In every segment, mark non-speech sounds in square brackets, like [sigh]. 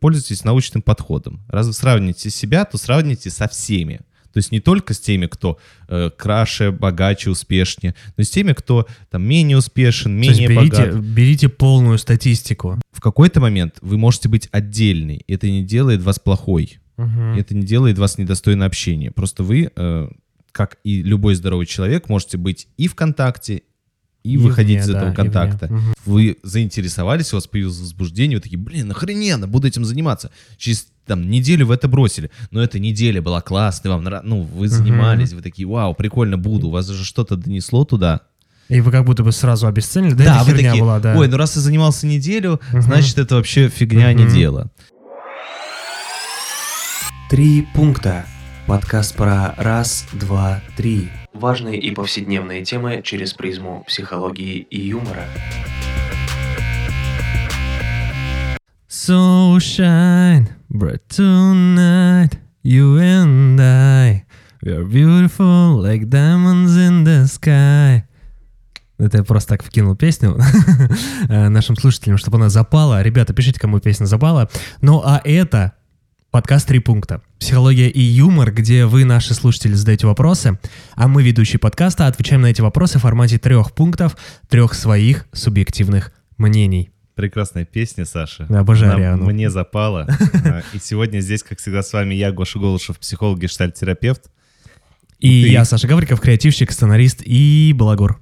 пользуйтесь научным подходом. Раз вы сравните себя, то сравните со всеми. То есть не только с теми, кто э, краше, богаче, успешнее, но и с теми, кто там менее успешен, менее То есть берите, богат. берите полную статистику. В какой-то момент вы можете быть отдельный. Это не делает вас плохой. Мгм. Это не делает вас недостойно общения. Просто вы, э, как и любой здоровый человек, можете быть и в контакте, и, И выходить из да, этого контакта. Мгм. Вы заинтересовались, у вас появилось возбуждение, вы такие, блин, охрененно, буду этим заниматься. Через там неделю вы это бросили, но эта неделя была классной, вам нрав- ну, вы занимались, вы такие, вау, прикольно, буду, вас же что-то донесло туда. И вы как будто бы сразу обесценили. Да, это вы такие, была, да. ой, ну раз я занимался неделю, Мгм. значит это вообще фигня, а не дело. Три пункта. Подкаст про раз, два, три. Важные и повседневные темы через призму психологии и юмора. So shine bright tonight, you and I. We are beautiful like diamonds in the sky. Это я просто так вкинул песню [laughs] э, нашим слушателям, чтобы она запала. Ребята, пишите, кому песня запала. Ну а это подкаст «Три пункта». Психология и юмор, где вы, наши слушатели, задаете вопросы, а мы, ведущие подкаста, отвечаем на эти вопросы в формате трех пунктов, трех своих субъективных мнений. Прекрасная песня, Саша. Обожаю Ариану. Мне запала. [laughs] А, И сегодня здесь, как всегда, с вами я, Гоша Голышев, психолог, гештальт-терапевт. И Ты- я, Саша Гавриков, креативщик, сценарист и балагур.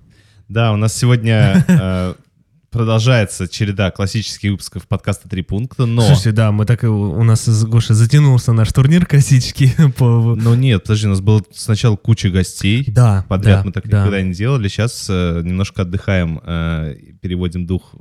Да, у нас сегодня э, [laughs] продолжается череда классических выпусков подкаста «Три пункта», но... Слушайте, да, мы так и у нас с Гошей затянулся наш турнир классический [laughs] по... Но нет, подожди, у нас было сначала куча гостей. Да, Подряд да, мы так да. никогда не делали. Сейчас э, немножко отдыхаем, э, переводим дух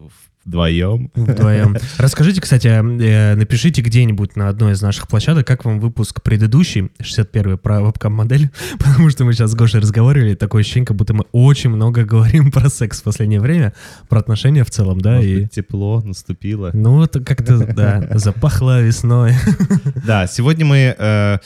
вдвоем. Вдвоем. Расскажите, кстати, э, напишите где-нибудь на одной из наших площадок, как вам выпуск предыдущий, 61-й, про вебкам-модель, [laughs] потому что мы сейчас с Гошей разговаривали, такое ощущение, как будто мы очень много говорим про секс в последнее время, про отношения в целом, да, Может и... быть, тепло наступило. Ну, вот как-то, да, запахло весной. Да, сегодня мы э,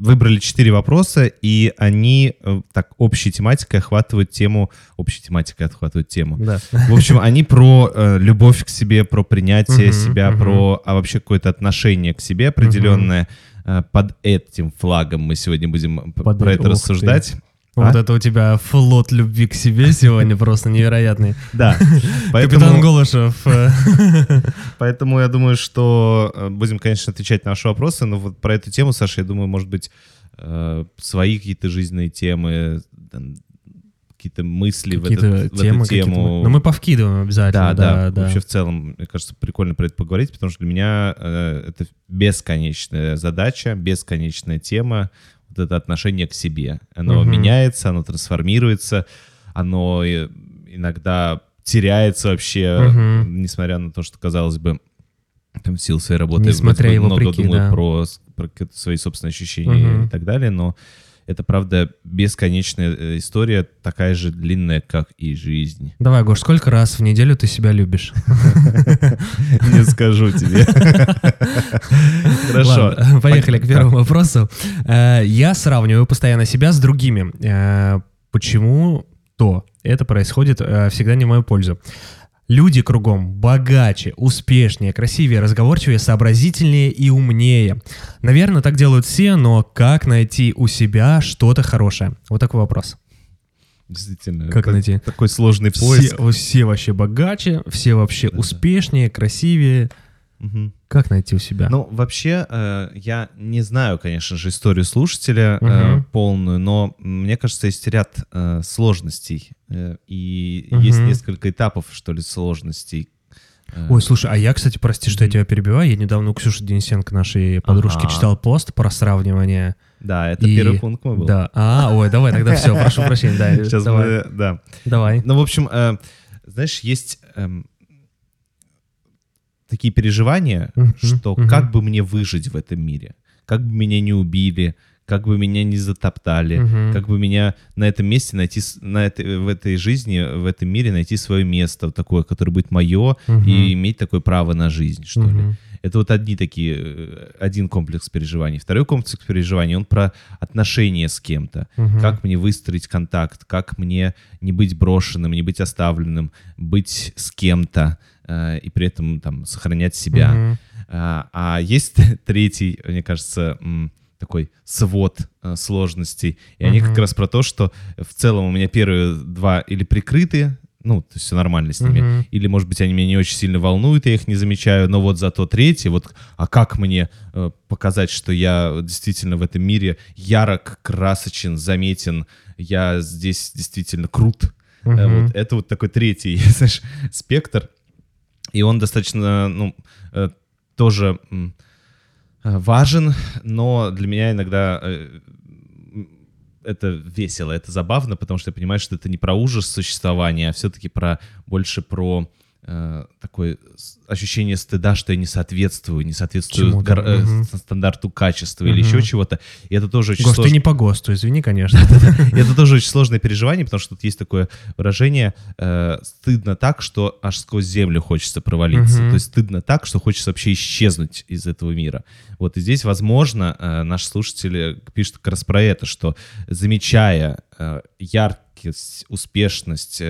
выбрали четыре вопроса, и они э, так общей тематикой охватывают тему, общей тематикой охватывают тему. Да. В общем, они про э, любовь к себе, про принятие Мгм, себя, мгм. про а вообще какое-то отношение к себе определенное. Э, под этим флагом мы сегодня будем Под про это- это ух ты. Рассуждать. Вот А? это у тебя флот любви к себе сегодня просто невероятный. [laughs] Да. [laughs] Капитан Голышев. [laughs] поэтому я думаю, что э, будем, конечно, отвечать на ваши вопросы, но вот про эту тему, Саша, я думаю, может быть, э, свои какие-то жизненные темы, какие-то мысли в, эту тему. Но мы повкидываем обязательно, Да, да, да, да. Вообще в целом, мне кажется, прикольно про это поговорить, потому что для меня э, это бесконечная задача, бесконечная тема, вот это отношение к себе. Оно Мгм. меняется, оно трансформируется, оно иногда теряется вообще, Мгм. несмотря на то, что, казалось бы, там в силу своей работы Несмотря и много вопреки, думаю да. про, про свои собственные ощущения Мгм. и так далее, но это, правда, бесконечная э, история, такая же длинная, как и жизнь. Давай, Гош, сколько раз в неделю ты себя любишь? [laughs] Не скажу тебе. [laughs] Хорошо. [laughs] Поехали к первому вопросу. Э, Я сравниваю постоянно себя с другими. Э, Почему то это происходит всегда не в мою пользу? Люди кругом богаче, успешнее, красивее, разговорчивее, сообразительнее и умнее. Наверное, так делают все, но как найти у себя что-то хорошее? Вот такой вопрос. Действительно. Как найти? Такой сложный поиск. Все, все вообще богаче, все вообще успешнее, красивее. Мгм. Как найти у себя? Ну, вообще, э, я не знаю, конечно же, историю слушателя э, Мгм. полную, но мне кажется, есть ряд э, сложностей. э, и Мгм. есть несколько этапов, что ли, сложностей. Э, Ой, слушай, а я, кстати, прости, что я тебя перебиваю. Я недавно у Ксюши Денисенко, нашей подружки, Ага. читал пост про сравнивание. Да, это и- первый пункт мой был. Да. А, ой, давай, тогда все, прошу прощения. Да, [laughs] Сейчас давай. мы, да. Давай. Ну, в общем, э, знаешь, есть эм, такие переживания, что как бы мне выжить в этом мире, как бы меня не убили, как бы меня не затоптали, как бы меня на этом месте найти, на этой, в этой жизни, в этом мире найти свое место вот такое, которое будет мое, и иметь такое право на жизнь, что ли. Это вот одни такие, э, один комплекс переживаний. Второй комплекс переживаний, он про отношения с кем-то. Мгм. Как мне выстроить контакт, как мне не быть брошенным, не быть оставленным, быть с кем-то, и при этом там сохранять себя. Мгм. А, есть [laughs] третий, мне кажется, такой свод э, сложностей. И они Мгм. как раз про то, что в целом у меня первые два или прикрыты, ну, то есть все нормально с ними, Мгм. или, может быть, они меня не очень сильно волнуют, я их не замечаю, но вот зато третий, вот, а как мне э, показать, что я действительно в этом мире ярок, красочен, заметен, я здесь действительно крут. Э, Мгм. Вот это вот такой третий, [laughs] знаешь, спектр. И он достаточно, ну, э, тоже э, важен, но для меня иногда э, это весело, это забавно, потому что я понимаю, что это не про ужас существования, а все-таки про больше про э, такое ощущение стыда, что я не соответствую, не соответствую э, мгм. с- стандарту качества или Мгм. еще чего-то. И это тоже очень сложно. ты не по ГОСТу, извини, конечно. [laughs] Это тоже очень сложное переживание, потому что тут есть такое выражение э, «стыдно так, что аж сквозь землю хочется провалиться». То есть стыдно так, что хочется вообще исчезнуть из этого мира. Вот и здесь, возможно, наши слушатели пишут как раз про это, что замечая яркость, успешность,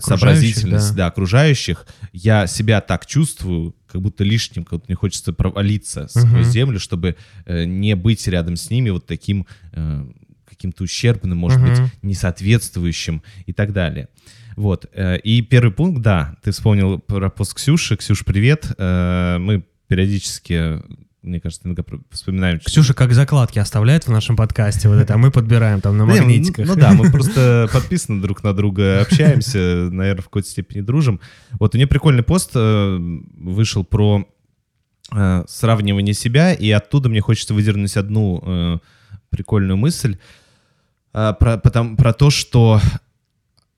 сообразительность да. да, окружающих, я себя так чувствую, как будто лишним, как будто мне хочется провалиться сквозь Мгм. землю, чтобы э, не быть рядом с ними вот таким э, каким-то ущербным, может Мгм. быть, несоответствующим и так далее. Вот. э, И первый пункт, да, ты вспомнил про пост Ксюши. Ксюш, привет. Э, Мы периодически, мне кажется, иногда про- вспоминаем... Ксюша как закладки оставляет в нашем подкасте вот это, а мы подбираем там на ну, магнитиках. Ну да, мы просто подписаны друг на друга, общаемся, наверное, в какой-то степени дружим. Вот у нее прикольный пост э, вышел про э, сравнивание себя, и оттуда мне хочется выдернуть одну э, прикольную мысль про, потом- про то, что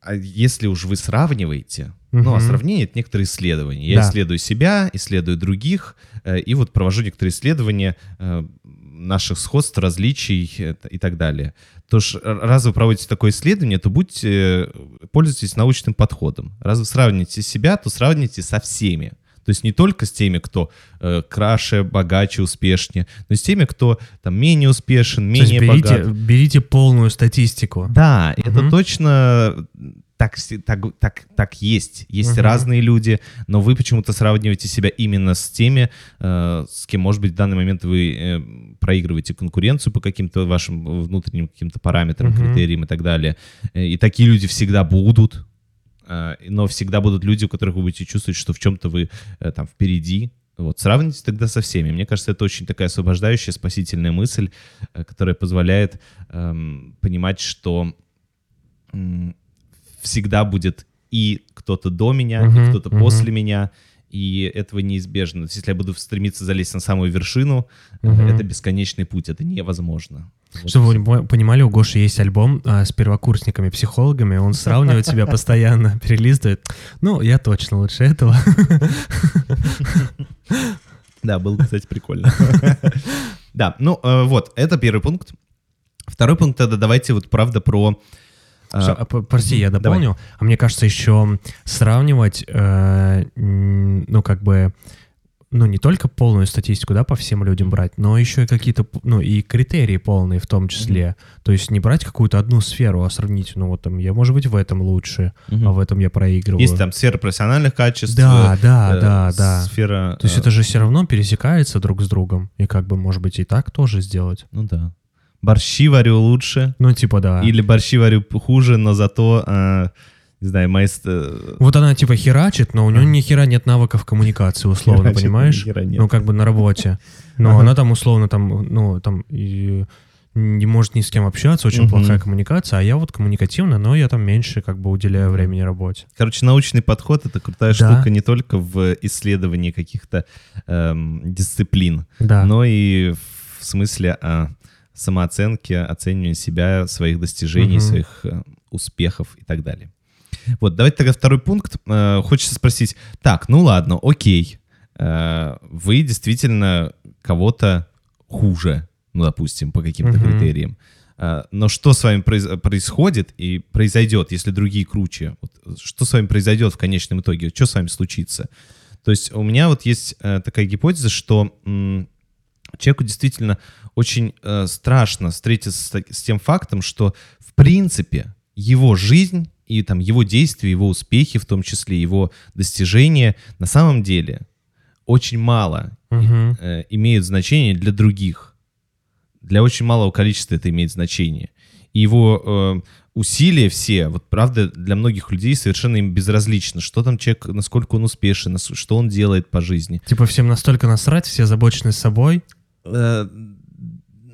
а если уж вы сравниваете, ну, а сравнение — это некоторые исследования. Я Да. исследую себя, исследую других, э, и вот провожу некоторые исследования э, наших сходств, различий э, и так далее. То ж, раз вы проводите такое исследование, то будьте, э, пользуйтесь научным подходом. Раз вы сравните себя, то сравните со всеми. То есть не только с теми, кто э, краше, богаче, успешнее, но и с теми, кто там менее успешен, То есть менее берите, богат. берите полную статистику. Да, это Мгм. точно так, так, так, так есть. Есть Мгм. разные люди, но вы почему-то сравниваете себя именно с теми, э, с кем, может быть, в данный момент вы э, проигрываете конкуренцию по каким-то вашим внутренним каким-то параметрам, Мгм. критериям и так далее. Э, И такие люди всегда будут, но всегда будут люди, у которых вы будете чувствовать, что в чем-то вы э, там впереди. Вот, сравните тогда со всеми. Мне кажется, это очень такая освобождающая, спасительная мысль, э, которая позволяет эм, понимать, что м, всегда будет и кто-то до меня, и Мгм, кто-то мгм. после меня, и этого неизбежно. То есть, если я буду стремиться залезть на самую вершину, э, Мгм. это бесконечный путь, это невозможно. Чтобы вы по- понимали, у Гоши есть альбом а, с первокурсниками, психологами, он сравнивает себя постоянно, [laughs] перелистывает. Ну, я точно лучше этого. [laughs] Да, было, кстати, прикольно. [laughs] Да, ну э, вот, это первый пункт. Второй пункт тогда давайте вот правда про... э, Всё, а, Прости, я давай. дополню. А мне кажется, еще сравнивать, э, ну, как бы, ну, не только полную статистику, да, по всем людям брать, но еще и какие-то, ну, и критерии полные в том числе. То есть не брать какую-то одну сферу, а сравнить, ну, вот там, я, может быть, в этом лучше, Мгм. а в этом я проигрываю. Есть там сфера профессиональных качеств. Да, э, да, э, да, да. Сфера... То есть э, это же все равно пересекается друг с другом. И как бы, может быть, и так тоже сделать. Ну да. Борщи варю лучше. Ну, типа, да. Или борщи варю хуже, но зато, э, не знаю, э, Вот она типа херачит, но у нее ни хера нет навыков коммуникации, условно, Херачит, понимаешь? ни хера нет. Ну, как бы на работе. Но Ага. она там условно там, ну, там и не может ни с кем общаться, очень Мгм. плохая коммуникация, а я вот коммуникативна, но я там меньше как бы уделяю времени работе. Короче, научный подход — это крутая Да. штука не только в исследовании каких-то эм, дисциплин, Да. но и в смысле а, самооценки, оценивания себя, своих достижений, Мгм. своих э, успехов и так далее. Вот, давайте тогда второй пункт. Э, хочется спросить, так, ну ладно, окей, э, вы действительно кого-то хуже, ну, допустим, по каким-то Мгм. критериям. Э, Но что с вами произ- происходит и произойдет, если другие круче? Вот что с вами произойдет в конечном итоге? Что с вами случится? То есть у меня вот есть э, такая гипотеза, что человеку действительно очень э, страшно встретиться с, с тем фактом, что в принципе его жизнь и там его действия, его успехи, в том числе его достижения, на самом деле очень мало Мгм. э, имеют значение для других. Для очень малого количества это имеет значение. И его э, усилия все, вот правда, для многих людей совершенно им безразлично, что там человек, насколько он успешен, что он делает по жизни. Типа всем настолько насрать, все озабочены собой. Э,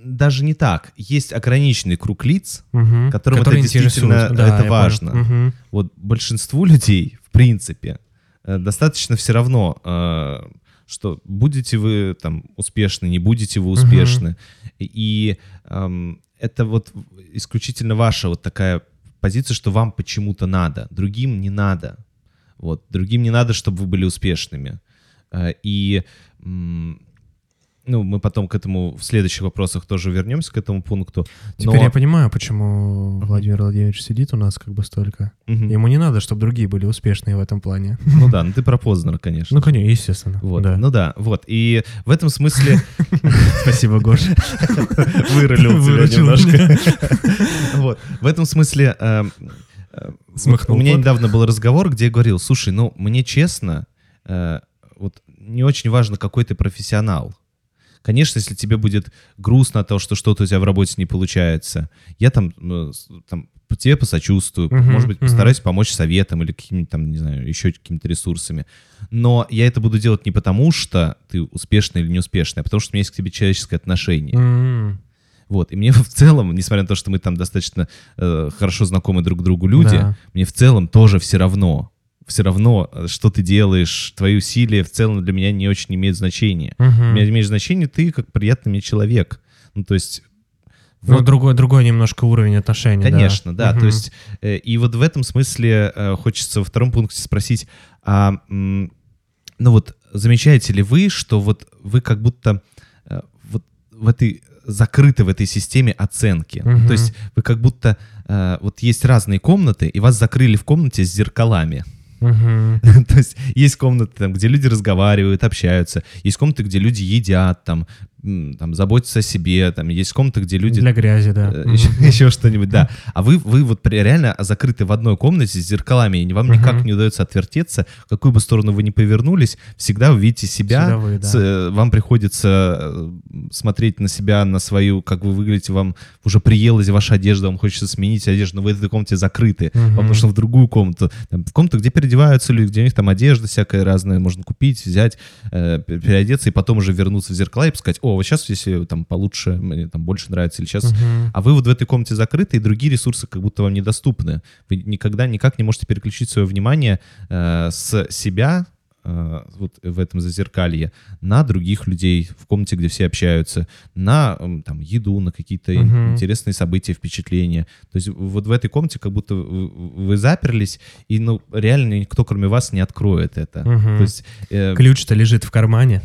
даже не так. Есть ограниченный круг лиц, Мгм. Которым это действительно-. Да, это понял. важно. Мгм. вот большинству [laughs] людей, в принципе, э, достаточно все равно, э, что будете вы там успешны, не будете вы успешны. И эм, это вот исключительно ваша вот такая позиция, что вам почему-то надо, другим не надо. Вот, другим не надо, чтобы вы были успешными. Э, И ну, мы потом к этому в следующих вопросах тоже вернемся к этому пункту. Теперь Но- я понимаю, почему Владимир Владимирович сидит у нас как бы столько. Мгм. Ему не надо, чтобы другие были успешные в этом плане. Ну да, ну ты про Познера, конечно. Ну, конечно, естественно. Вот. Да. Ну да, вот. И в этом смысле [laughs] Спасибо, Гоша. [laughs] вырулил тебя немножко. [laughs] Вот. В этом смысле э, вот Смахнул у меня недавно был разговор, где я говорил, слушай, ну мне честно, э, вот не очень важно, какой ты профессионал. Конечно, если тебе будет грустно от того, что что-то у тебя в работе не получается, я там, э, там тебе посочувствую, Мгм, может быть, мгм. постараюсь помочь советом или какими-нибудь там, не знаю, еще какими-то ресурсами. Но я это буду делать не потому, что ты успешный или неуспешный, а потому что у меня есть к тебе человеческое отношение. М, Вот, и мне в целом, несмотря на то, что мы там достаточно э, хорошо знакомы друг другу люди, Да. мне в целом тоже все равно. Все равно, э, что ты делаешь, твои усилия в целом для меня не очень имеют значения. У мгм. меня имеет значение ты как приятный мне человек. Ну, то есть... Ну, вот- другой, другой немножко уровень отношений. да. Конечно, да. Мгм. То есть, э, и вот в этом смысле э, хочется во втором пункте спросить, а, м, ну вот, замечаете ли вы, что вот вы как будто э, вот в этой закрыты в этой системе оценки. Мгм. То есть вы как будто э, вот есть разные комнаты, и вас закрыли в комнате с зеркалами. [laughs] То есть есть комнаты, там, где люди разговаривают, общаются, есть комнаты, где люди едят, там, там заботятся о себе, там, есть комнаты, где люди Для грязи, да. Э, Мгм. [laughs] еще, еще что-нибудь, да. А вы, вы вот реально закрыты в одной комнате с зеркалами, и вам Мгм. никак не удается отвертеться, в какую бы сторону вы ни повернулись, всегда вы видите себя, Всегда вы, да. с- э, вам приходится э, смотреть на себя, на свою, как вы выглядите, вам уже приелась ваша одежда, вам хочется сменить одежду, но вы в этой комнате закрыты, Мгм. вам нужно в другую комнату, там, в комнату, где переодеваются люди, где у них там одежда всякая разная, можно купить, взять, э, пе- переодеться и потом уже вернуться в зеркала и сказать, о, вот сейчас если там получше, мне там больше нравится, или сейчас Мгм. а вы вот в этой комнате закрыты, и другие ресурсы как будто вам недоступны. Вы никогда никак не можете переключить свое внимание э, с себя, э, вот в этом зазеркалье, на других людей в комнате, где все общаются, на там, еду, на какие-то Мгм. интересные события, впечатления. То есть вот в этой комнате как будто вы, вы заперлись, и ну, реально никто, кроме вас, не откроет это. То есть, э, Ключ-то лежит в кармане.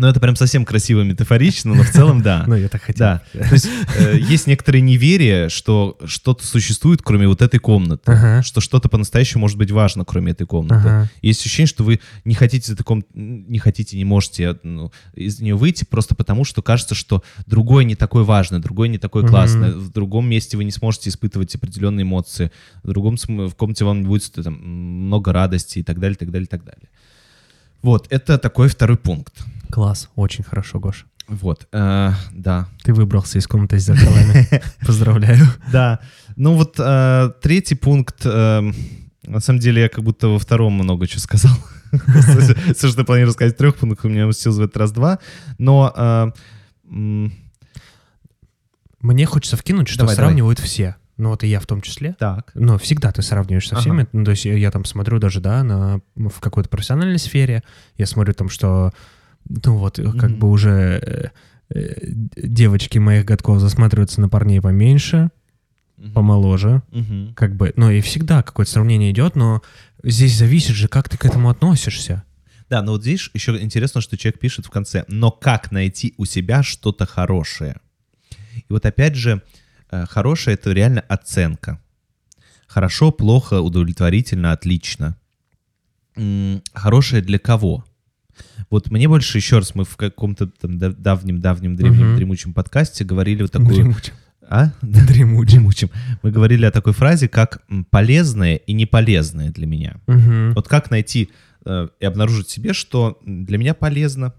Ну, это прям совсем красиво метафорично, но в целом да. [laughs] Ну, я так хотел. Да, то есть э, есть некоторое неверие, что что-то существует, кроме вот этой комнаты, Ага. что что-то по-настоящему может быть важно, кроме этой комнаты. Ага. Есть ощущение, что вы не хотите из этой комнаты, не хотите, не можете ну, из нее выйти просто потому, что кажется, что другое не такое важное, другое не такое классное, в другом месте вы не сможете испытывать определенные эмоции, в другом в комнате вам будет там, много радости и так далее, так далее, так далее. Вот, это такой второй пункт. Класс, очень хорошо, Гош. Вот, э, да, Ты выбрался из комнаты с зеркалами. [laughs] Поздравляю. Да. Ну вот э, третий пункт. э, на самом деле я как будто во втором много чего сказал. [laughs] Все, что я планировал сказать в трех пунктах, у меня уместилось в этот раз два. Но э, Мне хочется вкинуть, что Давай, давай. сравнивают все. Ну, вот и я в том числе. так. Но всегда ты сравниваешь со Ага. всеми. Ну, то есть я, я там смотрю даже, да, на, в какой-то профессиональной сфере. Я смотрю там, что, ну вот, э, как Мгм. бы уже э, э, девочки моих годков засматриваются на парней поменьше, Мгм. помоложе. Мгм. Как бы, ну и всегда какое-то сравнение идет, но здесь зависит же, как ты к этому относишься. Да, но вот здесь еще интересно, что человек пишет в конце, но как найти у себя что-то хорошее? И вот опять же, хорошее — это реально оценка. Хорошо, плохо, удовлетворительно, отлично. Хорошее для кого? Вот мне больше, еще раз, мы в каком-то там да- давнем-давнем древнем Мгм. дремучем подкасте говорили вот такую Дремучим. А? [laughs] Дремучим. Дремучим. Мы говорили о такой фразе, как полезное и неполезное для меня. Мгм. Вот как найти э, и обнаружить себе, что для меня полезно.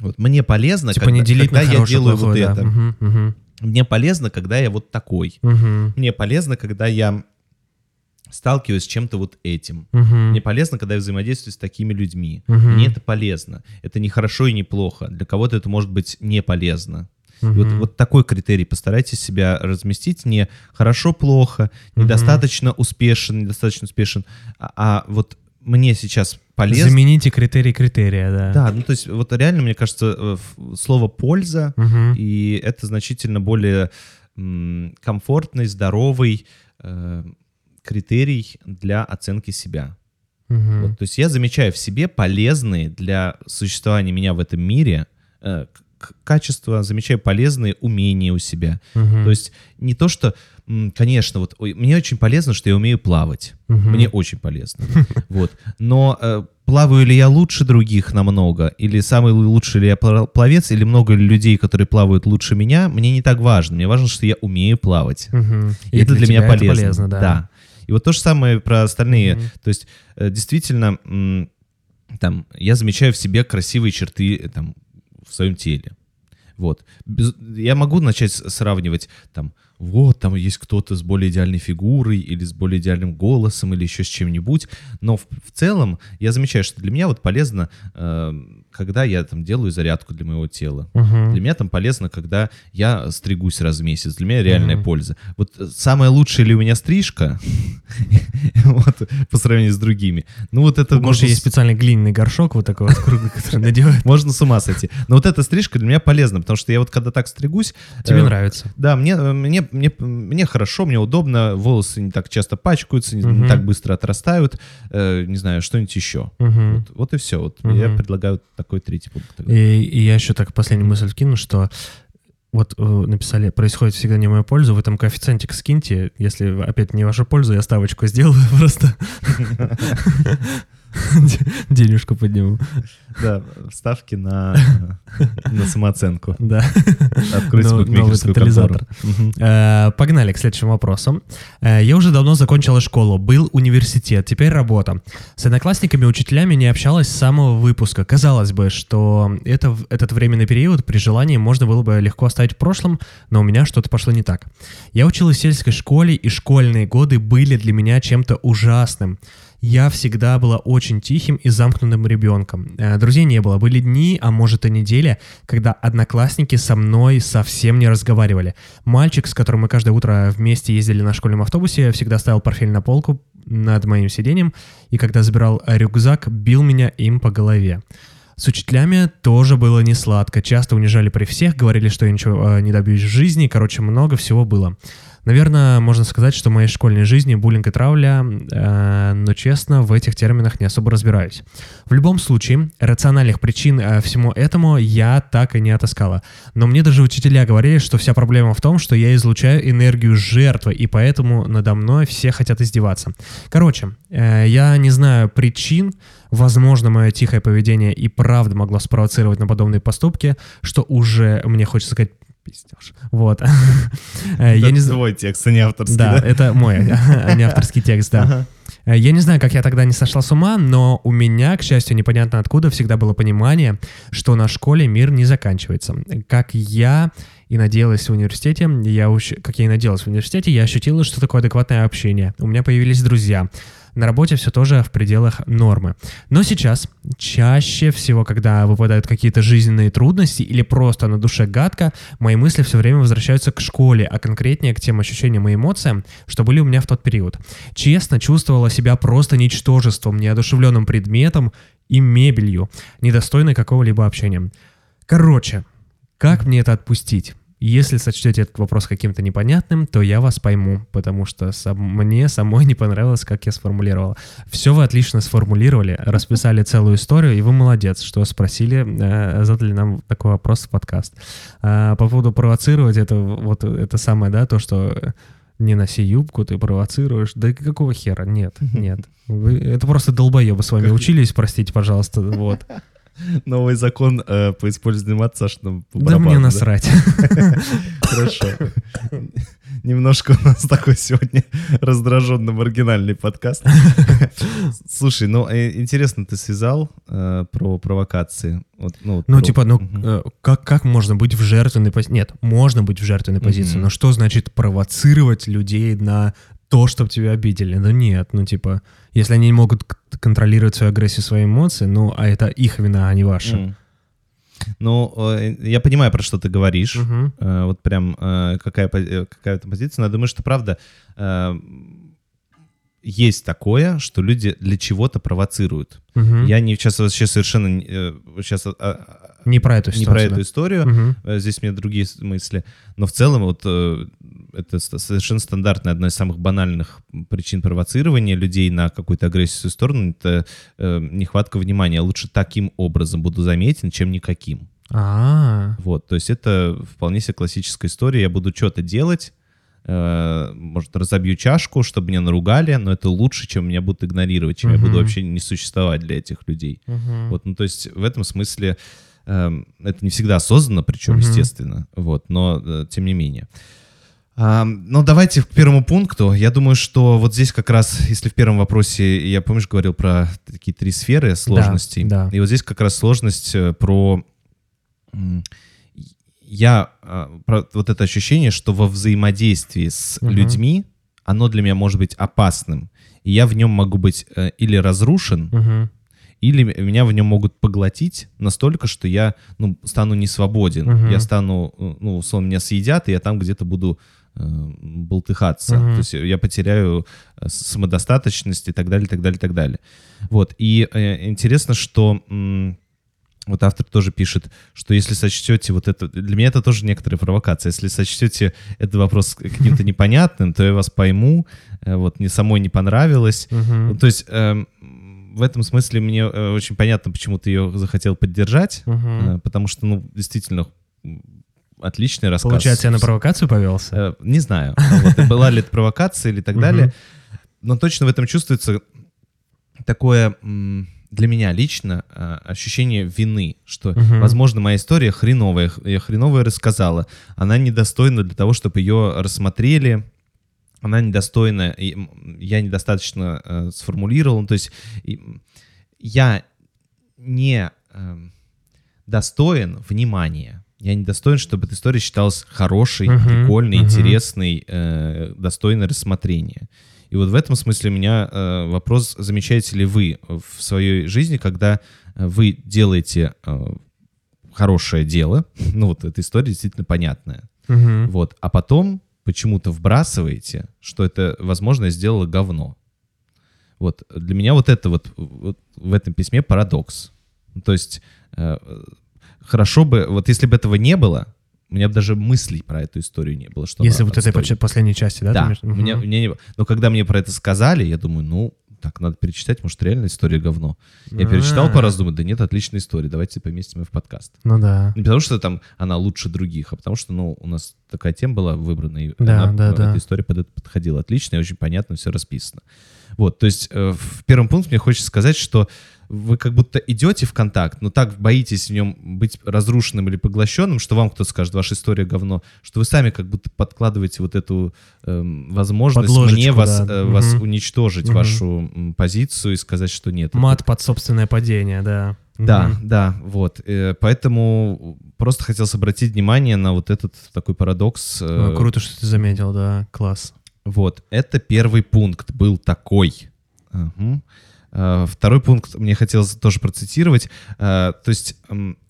Вот мне полезно, Типа когда, не делить когда я делаю вот плохое, да. это. Мгм, мгм, Мне полезно, когда я вот такой. мгм, Мне полезно, когда я сталкиваюсь с чем-то вот этим. мгм, Мне полезно, когда я взаимодействую с такими людьми. Мгм. Мне это полезно. Это не хорошо и не плохо. Для кого-то это может быть не полезно. Мгм. Вот, вот такой критерий постарайтесь себя разместить не хорошо-плохо, недостаточно успешен, недостаточно успешен, а, а вот мне сейчас полезно. Замените критерий критерия, да. Да, ну то есть вот реально, мне кажется, э, слово «польза» Мгм. и это значительно более комфортный, здоровый э, критерий для оценки себя. Мгм. Вот, то есть я замечаю в себе полезные для существования меня в этом мире э, качества, замечаю полезные умения у себя. Мгм. То есть не то, что, конечно, вот ой, мне очень полезно, что я умею плавать. Мгм. Мне очень полезно. [laughs] Вот. Но э, плаваю ли я лучше других намного? Или самый лучший ли я пловец? Или много ли людей, которые плавают лучше меня? Мне не так важно. Мне важно, что я умею плавать. Мгм. И, это для меня тебя это полезно. да. И вот то же самое про остальные. Мгм. То есть э, действительно, там, я замечаю в себе красивые черты э, там, в своем теле. Вот. Без- я могу начать сравнивать, там, вот, там есть кто-то с более идеальной фигурой или с более идеальным голосом или еще с чем-нибудь, но в, в целом я замечаю, что для меня вот полезно, э, когда я там делаю зарядку для моего тела. Мгм. Для меня там полезно, когда я стригусь раз в месяц. Для меня реальная Мгм. польза. Вот э, самая лучшая ли у меня стрижка [laughs] вот, по сравнению с другими? Ну вот это можно есть специальный глиняный горшок вот такой вот круглый, который надевает. [laughs] можно с ума сойти. Но вот эта стрижка для меня полезна, потому что я вот когда так стригусь... Тебе э, нравится? Да, мне, э, мне, мне, мне хорошо, мне удобно, волосы не так часто пачкаются, не, так быстро отрастают, э, не знаю, что-нибудь еще. Вот, вот и все. Вот я предлагаю такой третий пункт. тогда. И, и я еще так последнюю мысль вкину, что вот э, написали, происходит всегда не в мою пользу, вы там коэффициентик скиньте, если опять не ваша польза, я ставочку сделаю [laughs] просто. [laughs] [laughs] Денежку подниму. Да, ставки на, [laughs] на самооценку. Да. Откройте Но- букмекерскую новый тотализатор. Э, Погнали к следующему вопросу. Э, Я уже давно закончила школу, был университет, теперь работа. С одноклассниками, учителями не общалась с самого выпуска. Казалось бы, что это, этот временный период при желании можно было бы легко оставить в прошлом, но у меня что-то пошло не так. Я училась в сельской школе, и школьные годы были для меня чем-то ужасным. Я всегда была очень тихим и замкнутым ребенком. Э, Друзей не было. Были дни, а может и недели, когда одноклассники со мной совсем не разговаривали. Мальчик, с которым мы каждое утро вместе ездили на школьном автобусе, всегда ставил портфель на полку над моим сиденьем, и когда забирал рюкзак, бил меня им по голове. С учителями тоже было не сладко. Часто унижали при всех, говорили, что я ничего э, не добьюсь в жизни. Короче, много всего было. Наверное, можно сказать, что в моей школьной жизни буллинг и травля, э, но честно, в этих терминах не особо разбираюсь. В любом случае, рациональных причин э, всему этому я так и не отыскала. Но мне даже учителя говорили, что вся проблема в том, что я излучаю энергию жертвы, и поэтому надо мной все хотят издеваться. Короче, э, я не знаю причин, возможно, мое тихое поведение и правда могло спровоцировать на подобные поступки, что уже мне хочется сказать пиздешь. Вот. [laughs] Э, Я Это не знаю. твой текст, а не авторский, Да, это мой, [laughs] а не авторский текст, да. Э, Я не знаю, как я тогда не сошла с ума, но у меня, к счастью, непонятно откуда всегда было понимание, что на школе мир не заканчивается. Как я и надеялась в университете, я как я и надеялась в университете, я ощутила, что такое адекватное общение. У меня появились друзья. На работе все тоже в пределах нормы. Но сейчас, чаще всего, когда выпадают какие-то жизненные трудности или просто на душе гадко, мои мысли все время возвращаются к школе, а конкретнее к тем ощущениям и эмоциям, что были у меня в тот период. Честно, чувствовала себя просто ничтожеством, неодушевленным предметом и мебелью, недостойной какого-либо общения. Короче, как мне это отпустить? Если сочтете этот вопрос каким-то непонятным, то я вас пойму, потому что сам- мне самой не понравилось, как я сформулировал. Все вы отлично сформулировали, расписали [laughs] целую историю, и вы молодец, что спросили, э, задали нам такой вопрос в подкаст. А, по поводу провоцировать, это вот это самое, да, то, что не носи юбку, ты провоцируешь. Да какого хера? Нет, нет. Вы- это просто долбоебы с вами учились, простите, пожалуйста, вот. [laughs] [laughs] Новый закон э, по использованию массажного Да мне насрать. [laughs] Хорошо. Немножко у нас такой сегодня раздраженно маргинальный подкаст. [laughs] Слушай, ну э, интересно, ты связал э, про провокации? Вот, ну, вот Ну, про- типа, ну, э, как, как можно быть в жертвенной позиции? Нет, можно быть в жертвенной позиции, Мгм. но что значит провоцировать людей на то, чтобы тебя обидели? Ну нет, ну типа, если они не могут контролировать свою агрессию, свои эмоции, ну, а это их вина, а не ваша. М. Ну, э, я понимаю, про что ты говоришь. Э, Вот прям э, какая, э, какая-то позиция. Но я думаю, что правда есть такое, что люди для чего-то провоцируют. Мгм. Я не сейчас вообще совершенно не, сейчас а, Не про эту не ситуацию. про эту да. историю. Э, Здесь у меня другие мысли. Но в целом вот это совершенно стандартная, одна из самых банальных причин провоцирования людей на какую-то агрессию сторону — это э, нехватка внимания. Лучше таким образом буду заметен, чем никаким. А, Вот, то есть это вполне себе классическая история. Я буду что-то делать, э, может, разобью чашку, чтобы меня наругали, но это лучше, чем меня будут игнорировать, чем я буду вообще не существовать для этих людей. Мгм. Вот, ну, то есть в этом смысле эм, это не всегда осознанно, причем, Мгм. естественно, вот, но э, тем не менее. Ну, давайте к первому пункту. Я думаю, что вот здесь как раз, если в первом вопросе, я, помнишь, говорил про такие три сферы сложностей. да. И вот здесь как раз сложность э, про... Я... а, про вот это ощущение, что во взаимодействии с Мгм. людьми оно для меня может быть опасным. И я в нем могу быть э, или разрушен, Мгм. или меня в нем могут поглотить настолько, что я ну, стану не свободен. Мгм. Я стану, э, ну, условно, меня съедят, и я там где-то буду болтыхаться. Мгм. То есть я потеряю э, самодостаточность и так далее, так далее, так далее. Вот. И э, интересно, что м, вот автор тоже пишет, что если сочтете вот это... Для меня это тоже некоторая провокация. Если сочтете этот вопрос каким-то [laughs] непонятным, то я вас пойму. Э, Вот мне самой не понравилось. Ну, то есть эм, в этом смысле мне э, очень понятно, почему ты ее захотел поддержать, Мгм. э, потому что, ну, действительно, отличный рассказ. Получается, я на провокацию повелся? Э, Не знаю, вот, и была ли это провокация или так далее, но точно в этом чувствуется такое для меня лично э, ощущение вины, что, возможно, моя история хреновая, я хреновая рассказала, она недостойна для того, чтобы ее рассмотрели, она недостойна, я недостаточно э, сформулировал, ну, то есть я не эм, достоин внимания. Я не достоин, чтобы эта история считалась хорошей, Мгм, прикольной, мгм. интересной, э, достойной рассмотрения. И вот в этом смысле у меня э, вопрос, замечаете ли вы в своей жизни, когда э, вы делаете э, хорошее дело, [laughs] ну вот эта история действительно понятная, Мгм. вот, а потом почему-то вбрасываете, что это, возможно, я сделала говно. Вот для меня вот это вот, вот в этом письме парадокс. То есть э, хорошо бы, вот если бы этого не было, у меня бы даже мыслей про эту историю не было. Что Если вот этой отстой. поч- последней части, да? Да, имеешь- у меня, у Мгм. меня не было. Но когда мне про это сказали, я думаю, ну, так, надо перечитать, может, реально история говно. Я перечитал А. пару раз, думаю, да нет, отличная история, давайте поместим ее в подкаст. Ну да. Не потому что там она лучше других, а потому что, ну, у нас такая тема была выбрана, и Да, она, да, ну, да. эта история под это подходила отлично, и очень понятно все расписано. Вот, то есть э, в первом пункте мне хочется сказать, что вы как будто идете в контакт, но так боитесь в нем быть разрушенным или поглощенным, что вам кто-то скажет, ваша история говно, что вы сами как будто подкладываете вот эту эм, возможность Подложечку, мне вас, да. э, вас Мгм. уничтожить, Мгм. вашу позицию и сказать, что нет. это Мат под собственное падение, да. да, Мгм. да, вот. Э, Поэтому просто хотелось обратить внимание на вот этот такой парадокс. э, Ну, Круто, что ты заметил, да, класс. Вот, это первый пункт был такой. Э, Второй пункт мне хотелось тоже процитировать. Э, То есть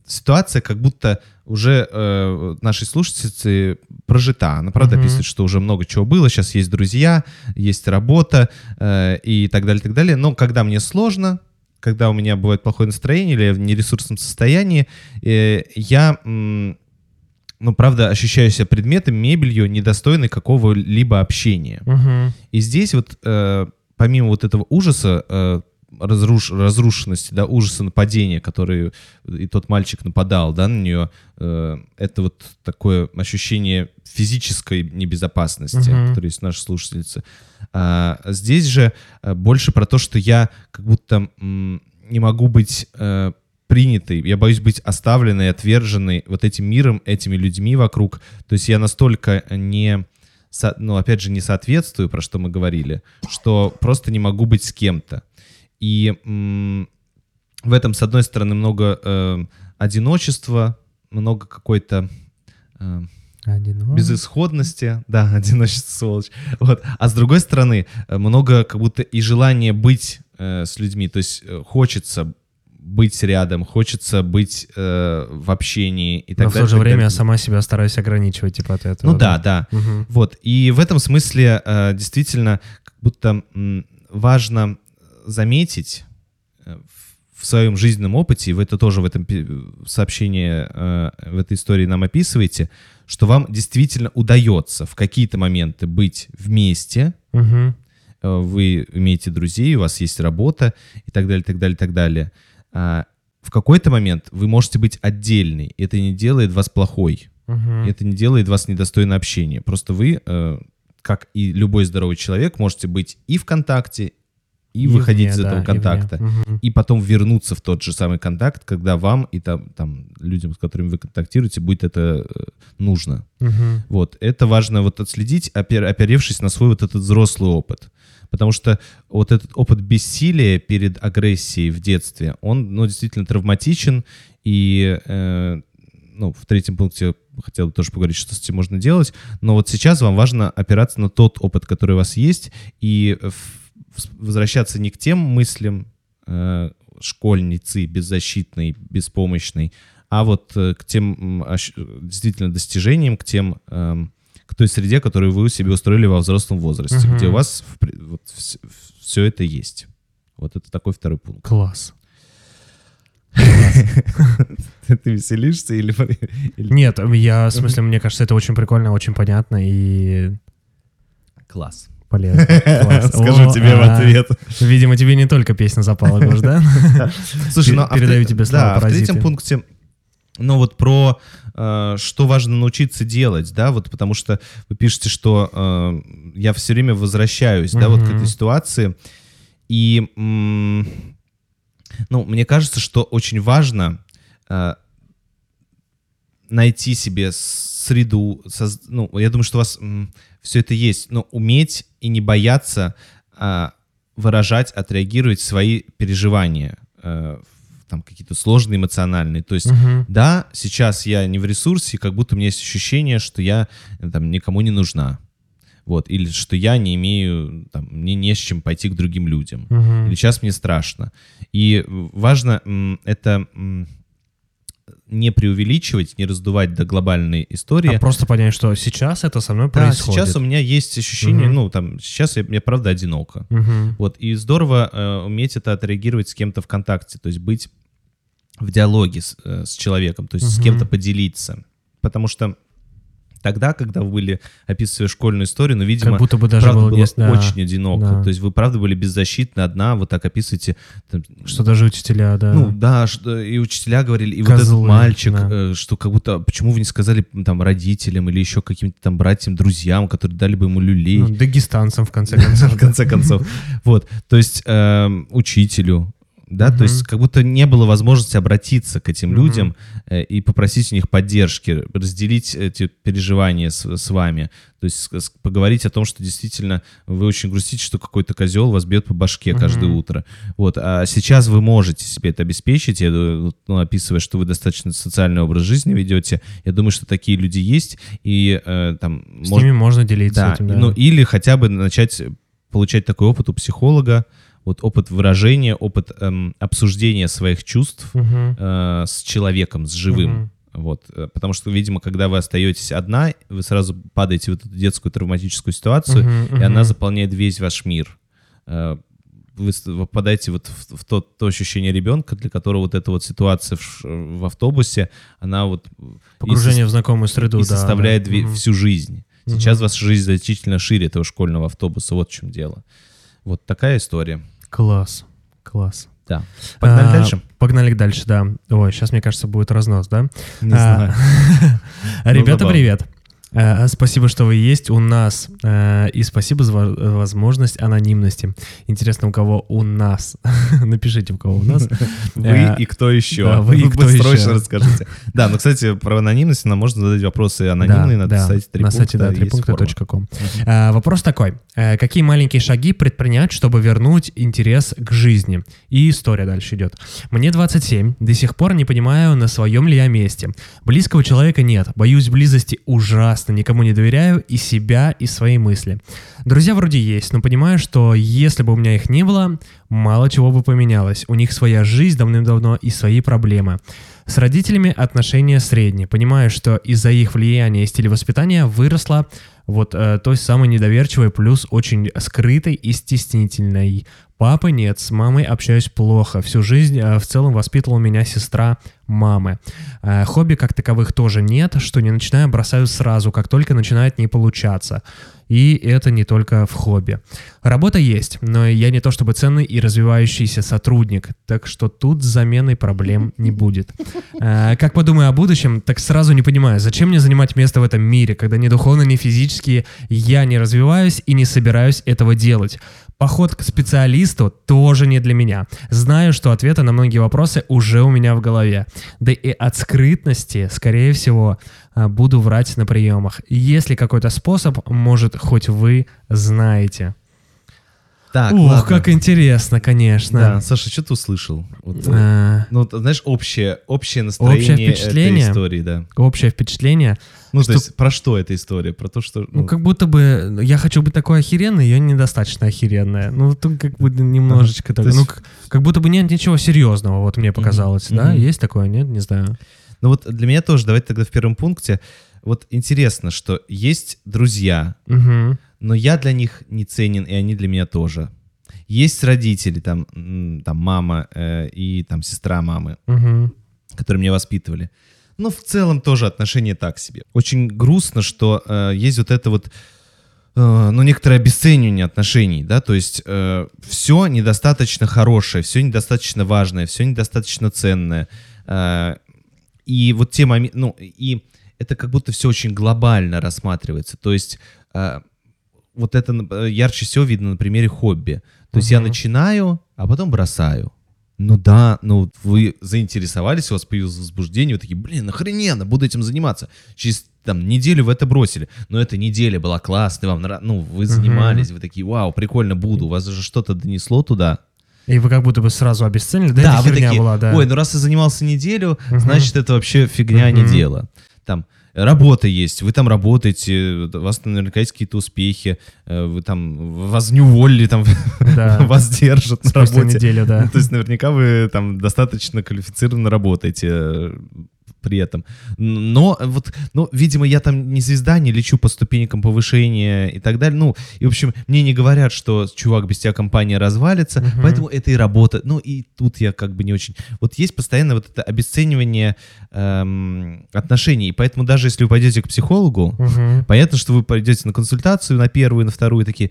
ситуация как будто уже э, нашей слушательницы прожита. Она, правда, описывает, что уже много чего было. Сейчас есть друзья, есть работа э, и так далее, так далее. Но когда мне сложно, когда у меня бывает плохое настроение или я в нересурсном состоянии, э, я, ну, правда, ощущаю себя предметом, мебелью, недостойной какого-либо общения. Мгм. И здесь вот, э, помимо вот этого ужаса, э, разруш- разрушенности, да, ужаса нападения, который и тот мальчик нападал, да, на нее, э, это вот такое ощущение физической небезопасности, Мгм. которое есть у нашей слушательницы. А здесь же э, больше про то, что я как будто м, не могу быть э, принятой, я боюсь быть оставленной, отверженной вот этим миром, этими людьми вокруг. То есть я настолько не, со- ну, опять же, не соответствую, про что мы говорили, что просто не могу быть с кем-то. И м, в этом, с одной стороны, много э, одиночества, много какой-то э, Один. безысходности, да, [laughs] одиночество, сволочь. Вот. А с другой стороны, э, много как будто и желания быть э, с людьми, то есть э, хочется быть рядом, хочется быть э, в общении и так Но в далее. то же время я сама себя стараюсь ограничивать, типа, от этого. Ну да, да. Мгм. Вот. И в этом смысле э, действительно как будто м, важно заметить э, в- в своем жизненном опыте, и вы это тоже в этом сообщении, э, в этой истории нам описываете, что вам действительно удается в какие-то моменты быть вместе, э, вы имеете друзей, у вас есть работа и так далее, так далее, так далее. А в какой-то момент вы можете быть отдельной, и это не делает вас плохой. И Это не делает вас недостойно общения. Просто вы, э, как и любой здоровый человек, можете быть и в контакте, и, выходить вне, из да, этого и контакта. Мгм. И потом вернуться в тот же самый контакт, когда вам и там, там людям, с которыми вы контактируете, будет это э, нужно. Мгм. Вот. Это важно вот отследить, опер- оперевшись на свой вот этот взрослый опыт. Потому что вот этот опыт бессилия перед агрессией в детстве, он, ну, действительно травматичен. И, э, ну, в третьем пункте хотел бы тоже поговорить, что с этим можно делать. Но вот сейчас вам важно опираться на тот опыт, который у вас есть, и возвращаться не к тем мыслям э, школьницы, беззащитной, беспомощной, а вот э, к тем ощ- действительно достижениям, к тем эм, к той среде, которую вы себе устроили во взрослом возрасте, Мгм. где у вас в вот все это есть. Вот это такой второй пункт. Класс. [laughs] Ты веселишься или... Нет, я, в смысле, мне кажется, это очень прикольно, очень понятно и Класс. полезно. Класс. [laughs] Скажу О, тебе в а, ответ. Видимо, тебе не только песня запала, Гош, да? [laughs] Слушай, ну, а в Передаю тебе слово, Да, в паразиты. третьем пункте, ну вот про что важно научиться делать, да, вот потому что вы пишете, что э, я все время возвращаюсь, да, вот к этой ситуации, и, м, ну, мне кажется, что очень важно э, найти себе среду, соз- ну, я думаю, что у вас все это есть, но уметь и не бояться а, выражать, отреагировать свои переживания, э, в- там какие-то сложные эмоциональные. То есть, Мгм. да, сейчас я не в ресурсе, как будто у меня есть ощущение, что я э, там никому не нужна. Вот, или что я не имею, там, мне не с чем пойти к другим людям. Мгм. Или сейчас мне страшно. И важно это не преувеличивать, не раздувать до глобальной истории. А просто понять, что сейчас это со мной Да, происходит. сейчас у меня есть ощущение, Мгм. ну, там, сейчас я, мне правда одиноко. Мгм. Вот, и здорово э, уметь это отреагировать с кем-то в контакте, то есть быть в диалоге с, э, с человеком, то есть с Мгм. кем-то поделиться. Потому что тогда, когда вы были, описывая школьную историю, ну, видимо, Как будто бы даже правда было было да, очень одиноко. да. То есть вы, правда, были беззащитны, одна, вот так описываете. там, Что даже учителя, да. ну да, что и учителя говорили, и вот Козлы, этот мальчик, да. э, что как будто, почему вы не сказали там родителям или еще каким-то там братьям, друзьям, которые дали бы ему люлей, Ну, дагестанцам, в конце [laughs] концов. в конце концов. [laughs] Вот, то есть эм, учителю, да, Мгм. то есть как будто не было возможности обратиться к этим Мгм. людям э, и попросить у них поддержки, разделить эти переживания с, с вами, то есть с- поговорить о том, что действительно вы очень грустите, что какой-то козел вас бьет по башке каждое Мгм. утро. Вот, а сейчас вы можете себе это обеспечить, я, э, ну, описывая, что вы достаточно социальный образ жизни ведете, я думаю, что такие люди есть, и э, там... С может- ними можно делиться да, этим, да. ну или хотя бы начать получать такой опыт у психолога, вот опыт выражения, опыт эм, обсуждения своих чувств Мгм. э, с человеком, с живым. Мгм. Вот, э, потому что, видимо, когда вы остаетесь одна, вы сразу падаете в эту детскую травматическую ситуацию, Мгм, и она заполняет весь ваш мир. Э, Вы попадаете вот в, в то, то ощущение ребенка, для которого вот эта вот ситуация в, ш- в автобусе, она вот и Погружение в знакомую среду, и да. составляет да. Мгм. всю жизнь. Сейчас ваша жизнь значительно шире этого школьного автобуса. Вот в чем дело. Вот такая история. Класс, класс. Да. Погнали А, дальше. Погнали дальше, да. Ой, сейчас, мне кажется, будет разнос, да? Не А, знаю. [laughs] Ребята, привет. Э, Спасибо, что вы есть у нас. Э, И спасибо за во- возможность анонимности. Интересно, у кого у нас? [laughs] Напишите, у кого у нас. Вы Э, и кто еще? да, вы и кто Срочно еще. расскажите. Да, ну, кстати, про анонимность нам можно задать вопросы анонимные Да, на да, сайте 3 на сайте да, есть форма. 3.com. Э, Вопрос такой. Какие маленькие шаги предпринять, чтобы вернуть интерес к жизни? И история дальше идет. Мне 27, до сих пор не понимаю, на своем ли я месте. Близкого человека нет, боюсь близости ужасно, никому не доверяю и себя, и свои мысли. Друзья вроде есть, но понимаю, что если бы у меня их не было, мало чего бы поменялось. У них своя жизнь давным-давно и свои проблемы. С родителями отношения средние. Понимаю, что из-за их влияния и стиля воспитания выросла вот э, той самой недоверчивой, плюс очень скрытой и стеснительной. Папы нет, с мамой общаюсь плохо. Всю жизнь э, в целом воспитывала меня сестра мамы. Э, хобби как таковых тоже нет, что не начинаю, бросаю сразу, как только начинает не получаться. И это не только в хобби. Работа есть, но я не то чтобы ценный и развивающийся сотрудник, так что тут с заменой проблем не будет. Э, Как подумаю о будущем, так сразу не понимаю, зачем мне занимать место в этом мире, когда ни духовно, ни физически я не развиваюсь и не собираюсь этого делать. Поход к специалисту тоже не для меня. Знаю, что ответы на многие вопросы уже у меня в голове. Да и от скрытности, скорее всего, а, буду врать на приемах. Если какой-то способ, может, хоть вы знаете. Так, Ух, ладно. как интересно, Да, конечно. Саша, что ты услышал? Вот, э, А, Ну, знаешь, общее, общее настроение впечатление? этой истории, да. общее впечатление. Ну, Что- то есть, про что эта история? Про то, что... Ну, как будто бы я хочу быть такой охеренной, я недостаточно охеренная. Ну, тут как бы немножечко так. То есть- Ну, к- как будто бы нет ничего серьезного, вот мне показалось, да? Мгм. Есть такое, нет? Не знаю. Ну, вот для меня тоже, давайте тогда в первом пункте. Вот интересно, что есть друзья, Мгм. но я для них не ценен, и они для меня тоже. Есть родители, там, там мама э, и там сестра мамы, Мгм. которые меня воспитывали. Но в целом тоже отношения так себе. Очень грустно, что э, есть вот это вот, э, ну, некоторое обесценивание отношений, да, то есть все недостаточно хорошее, все недостаточно важное, все недостаточно ценное. Э, и вот те моменты, ну, и это как будто все очень глобально рассматривается. То есть э, вот это э, ярче всего видно на примере хобби. То есть я начинаю, а потом бросаю. Ну да, ну вы заинтересовались, у вас появилось возбуждение, вы такие, блин, охрененно, буду этим заниматься. Через там неделю вы это бросили, но эта неделя была классной, вам нра- ну вы занимались, вы такие, вау, прикольно буду, у вас же что-то донесло туда. И вы как будто бы сразу обесценили, да, Да, это вы херня такие, была, да. ой, ну раз ты занимался неделю, Мгм. значит это вообще фигня, а не дело. Там работа есть, вы там работаете, у вас наверняка есть какие-то успехи, э, вы там, вас не уволили, там, Да. [laughs] вас держат на работе. неделю, да. [laughs] То есть наверняка вы там достаточно квалифицированно работаете при этом. Но вот, ну, видимо, я там не звезда, не лечу по ступенькам повышения и так далее. Ну, и, в общем, мне не говорят, что, чувак, без тебя компания развалится, Мгм. поэтому это и работа. Ну, и тут я как бы не очень... Вот есть постоянно вот это обесценивание эм, отношений, и поэтому даже если вы пойдете к психологу, Мгм. Понятно, что вы пойдете на консультацию, на первую, на вторую, такие,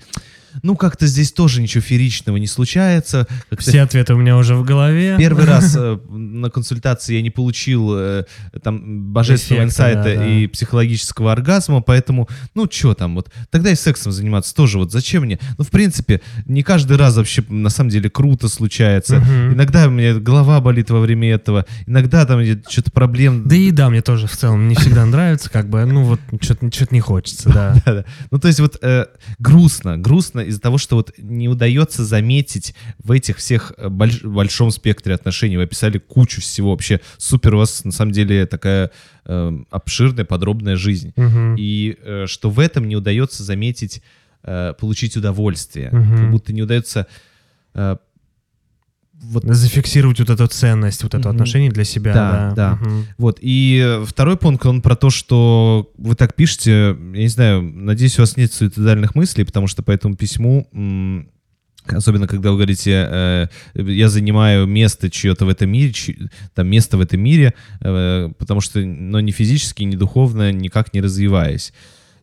ну, как-то здесь тоже ничего фееричного не случается. Все ответы у меня уже в голове. Первый раз э, [laughs] на консультации я не получил э, там божественного инсайта и психологического оргазма, поэтому, ну, что там, вот, тогда и сексом заниматься тоже, вот, зачем мне? Ну, в принципе, не каждый раз вообще, на самом деле, круто случается. Иногда у меня голова болит во время этого, иногда там что-то проблем... Да и да, мне тоже в целом не всегда нравится, как бы, ну вот, что-то не хочется, [laughs] да. Ну, то есть вот э, грустно, грустно из-за того, что вот не удается заметить в этих всех э, больш- большом спектре отношений. Вы описали кучу всего вообще. Супер, у вас на самом деле такая э, обширная, подробная жизнь. Мгм. И э, что в этом не удается заметить, э, получить удовольствие. Мгм. Как будто не удается э, вот Зафиксировать вот эту ценность, вот это Мгм. отношение для себя, Да, да. да. Мгм. Вот, и э, второй пункт, он про то, что вы так пишете, я не знаю, надеюсь, у вас нет суицидальных мыслей, потому что по этому письму, особенно когда вы говорите, э, я занимаю место чье-то в этом мире, чьи- там место в этом мире, э, потому что, но ни физически, ни духовно никак не развиваясь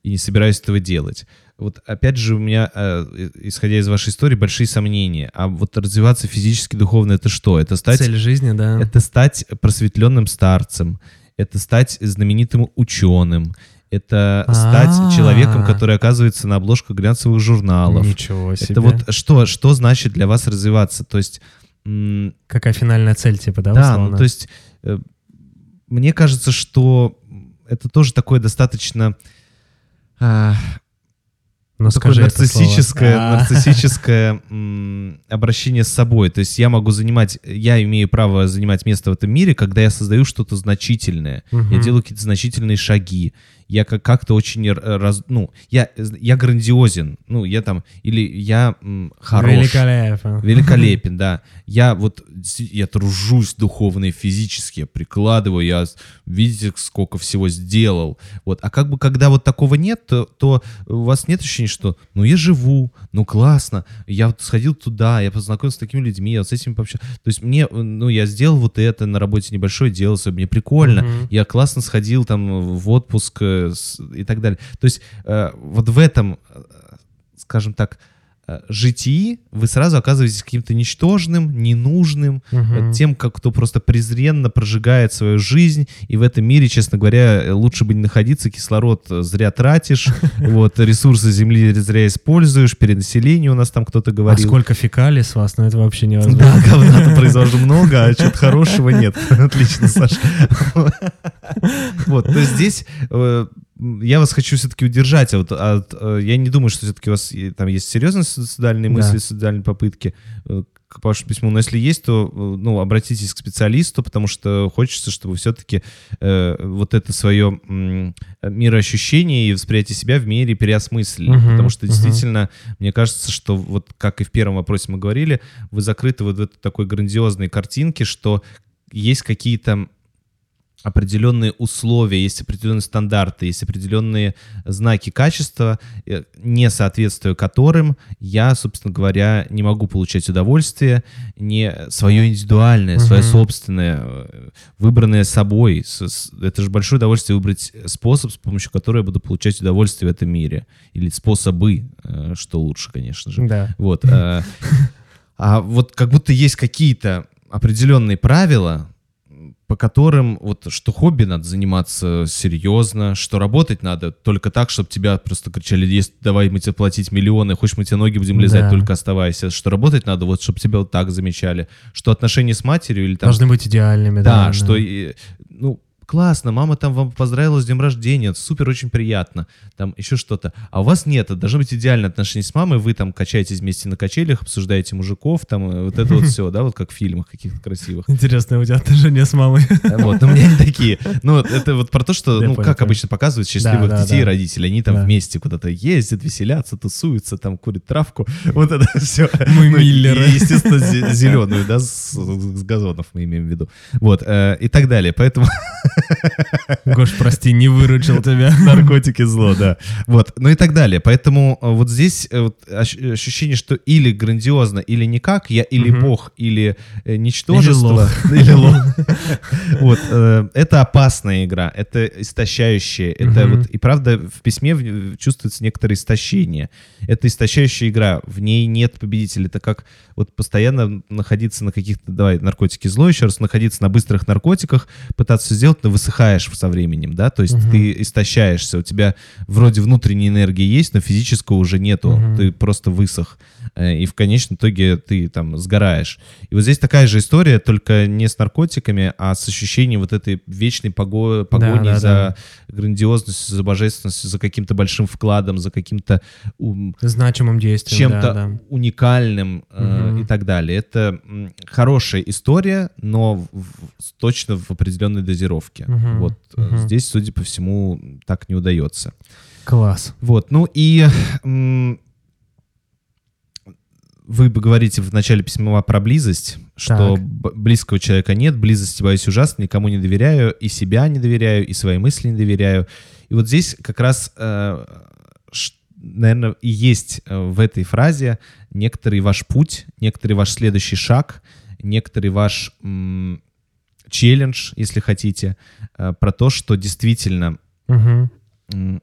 и не собираюсь этого делать. Вот опять же у меня, э, исходя из вашей истории, большие сомнения. А вот развиваться физически, духовно это что? Это стать Цель жизни, да. это стать просветленным старцем, это стать знаменитым ученым, это стать А. человеком, который оказывается на обложках глянцевых журналов. Ничего себе. Это вот что, что значит для вас развиваться? То есть, м, Какая финальная цель, типа, да, да, ну то есть, э, мне кажется, что это тоже такое достаточно а, Ну, такое скажи это слово. нарциссическое, [laughs] нарциссическое обращение с собой. То есть я могу занимать, я имею право занимать место в этом мире, когда я создаю что-то значительное. Я Мгм. делаю какие-то значительные шаги. Я как- как-то очень р- раз, ну, я, я грандиозен. Ну, я там, или я м, хорош. Великолепно. Великолепен, да. [laughs] Я вот, я тружусь духовно и физически, я прикладываю, я, видите, сколько всего сделал. Вот. А как бы, когда вот такого нет, то, то у вас нет ощущения, что, ну, я живу, ну, классно, я вот сходил туда, я познакомился с такими людьми, я вот с этими пообщался. То есть мне, ну, я сделал вот это на работе небольшое дело, мне прикольно, Мгм. я классно сходил там в отпуск э, и так далее. То есть э, вот в этом, э, скажем так, житии вы сразу оказываетесь каким-то ничтожным, ненужным, э, тем, как кто просто презренно прожигает свою жизнь, и в этом мире, честно говоря, э, лучше бы не находиться, кислород э, зря тратишь, [laughs] вот, ресурсы Земли зря используешь, перенаселение у нас там кто-то А говорил. сколько фекалий с вас? Ну, это вообще невозможно. Да, говна [laughs] произвожу много, а что-то хорошего нет. [laughs] Отлично, Саша. Вот, то есть здесь э, я вас хочу все-таки удержать. от- от, э, я не думаю, что все-таки у вас там есть серьезные суицидальные Да. мысли, суицидальные попытки э, к вашему письму. Но если есть, то э, ну, обратитесь к специалисту, потому что хочется, чтобы все-таки вот это свое м, мироощущение и восприятие себя в мире переосмыслили. Мгм, Потому что мгм. действительно, мне кажется, что вот как и в первом вопросе мы говорили, вы закрыты вот в этой такой грандиозной картинке, что есть какие-то определенные условия, есть определенные стандарты, есть определенные знаки качества, э, не соответствуя которым я, собственно говоря, не могу получать удовольствие, не свое индивидуальное, свое Мгм. собственное, э, выбранное собой. Это же большое удовольствие выбрать способ, с помощью которого я буду получать удовольствие в этом мире. Или способы, э, что лучше, конечно же. Да. Вот. А вот как будто есть какие-то определенные правила, по которым вот что хобби надо заниматься серьезно, что работать надо только так, чтобы тебя просто кричали, есть, давай мы тебе платить миллионы, хочешь мы тебе ноги будем лизать, Да. только оставайся. Что работать надо, вот чтобы тебя вот так замечали. Что отношения с матерью или там... Должны быть идеальными, да. Да, что, и, ну, классно, мама там вам поздравила с днем рождения, супер, очень приятно, там еще что-то. А у вас нет, это должны быть идеальные отношения с мамой, вы там качаетесь вместе на качелях, обсуждаете мужиков, там, э, вот это вот все, да, вот как в фильмах каких-то красивых. Интересное у тебя отношения с мамой. Вот, но у меня не такие. Ну, вот это вот про то, что, ну, как обычно показывают счастливых детей и родителей. Они там вместе куда-то ездят, веселятся, тусуются, там курят травку. Вот это [laughs] все. Мы миллеры. И, естественно, [laughs] зеленую, да, с, с газонов мы имеем в виду. Вот, э, и так далее. Поэтому [laughs] Гош, прости, не выручил тебя. [laughs] наркотики зло, да. Вот, ну и так далее. Поэтому э, вот здесь э, вот ощ- ощущение, что или грандиозно, или никак, я или Мгм. бог, или э, ничтожество. Или [laughs] лох. [laughs] Вот, э, это опасная игра, это истощающая, это вот, и правда в письме чувствуется некоторое истощение. Это истощающая игра, в ней нет победителя. Это как вот постоянно находиться на каких-то, давай, наркотики зло еще раз, находиться на быстрых наркотиках, пытаться сделать, но высыхаешь со временем, да, то есть Мгм. ты истощаешься, у тебя вроде внутренней энергии есть, но физического уже нету, Мгм. ты просто высох, Э, и в конечном итоге ты там сгораешь. И вот здесь такая же история, только не с наркотиками, а с ощущением вот этой вечной пого- погони да, за да. грандиозностью, за божественностью, за каким-то большим вкладом, за каким-то Значимым действием, чем-то да, да. уникальным э, и так далее. Это хорошая история, но в- в- точно в определенной дозировке. Мгм. Вот э, Мгм. здесь, судя по всему, так не удается. Класс. Вот, ну и вы говорите в начале письма про близость, что Так. близкого человека нет, близости боюсь ужасно, никому не доверяю, и себя не доверяю, и свои мысли не доверяю. И вот здесь как раз, наверное, и есть э, в этой фразе некоторый ваш путь, некоторый ваш следующий шаг, некоторый ваш челлендж, если хотите, э, про то, что действительно м,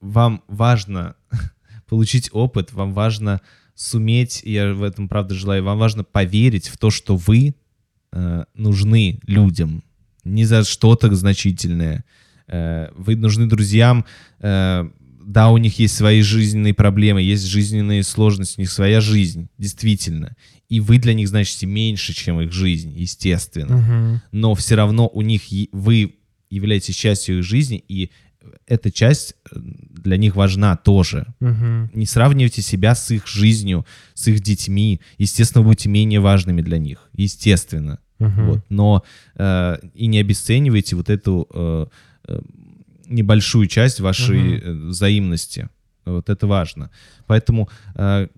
вам важно [laughs] получить опыт, вам важно суметь, я в этом правда желаю, вам важно поверить в то, что вы э, нужны людям, не за что-то значительное, Э, Вы нужны друзьям, э, да, у них есть свои жизненные проблемы, есть жизненные сложности, у них своя жизнь, действительно. И вы для них значите меньше, чем их жизнь, естественно. Мгм. Но все равно у них вы являетесь частью их жизни, и эта часть э, для них важна тоже. Мгм. Не сравнивайте себя с их жизнью, с их детьми. Естественно, вы будете менее важными для них. Естественно. Мгм. Вот. Но э, и не обесценивайте вот эту э, э, небольшую часть вашей э, взаимности. Вот это важно. Поэтому э,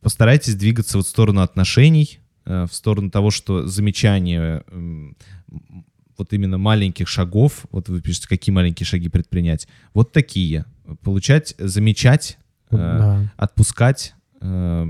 постарайтесь двигаться вот в сторону отношений, э, в сторону того, что замечание м, вот именно маленьких шагов, вот вы пишете, какие маленькие шаги предпринять, вот такие. Получать, замечать, э, Да. отпускать э,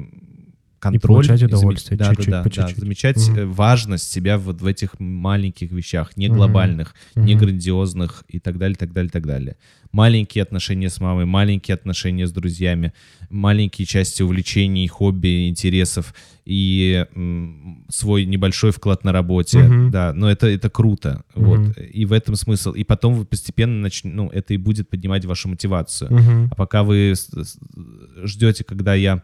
контроль. получать и заме- удовольствие да, чуть-чуть, да, по да, чуть-чуть. замечать Мгм. э, важность себя вот в этих маленьких вещах, не глобальных, не Мгм. грандиозных и так далее, так далее, так далее. Маленькие отношения с мамой, маленькие отношения с друзьями, маленькие части увлечений, хобби, интересов и м, свой небольшой вклад на работе. Мгм. Да, но это, это круто. Мгм. Вот. И в этом смысл. И потом вы постепенно начнете, ну, это и будет поднимать вашу мотивацию. Мгм. А пока вы ждете, когда я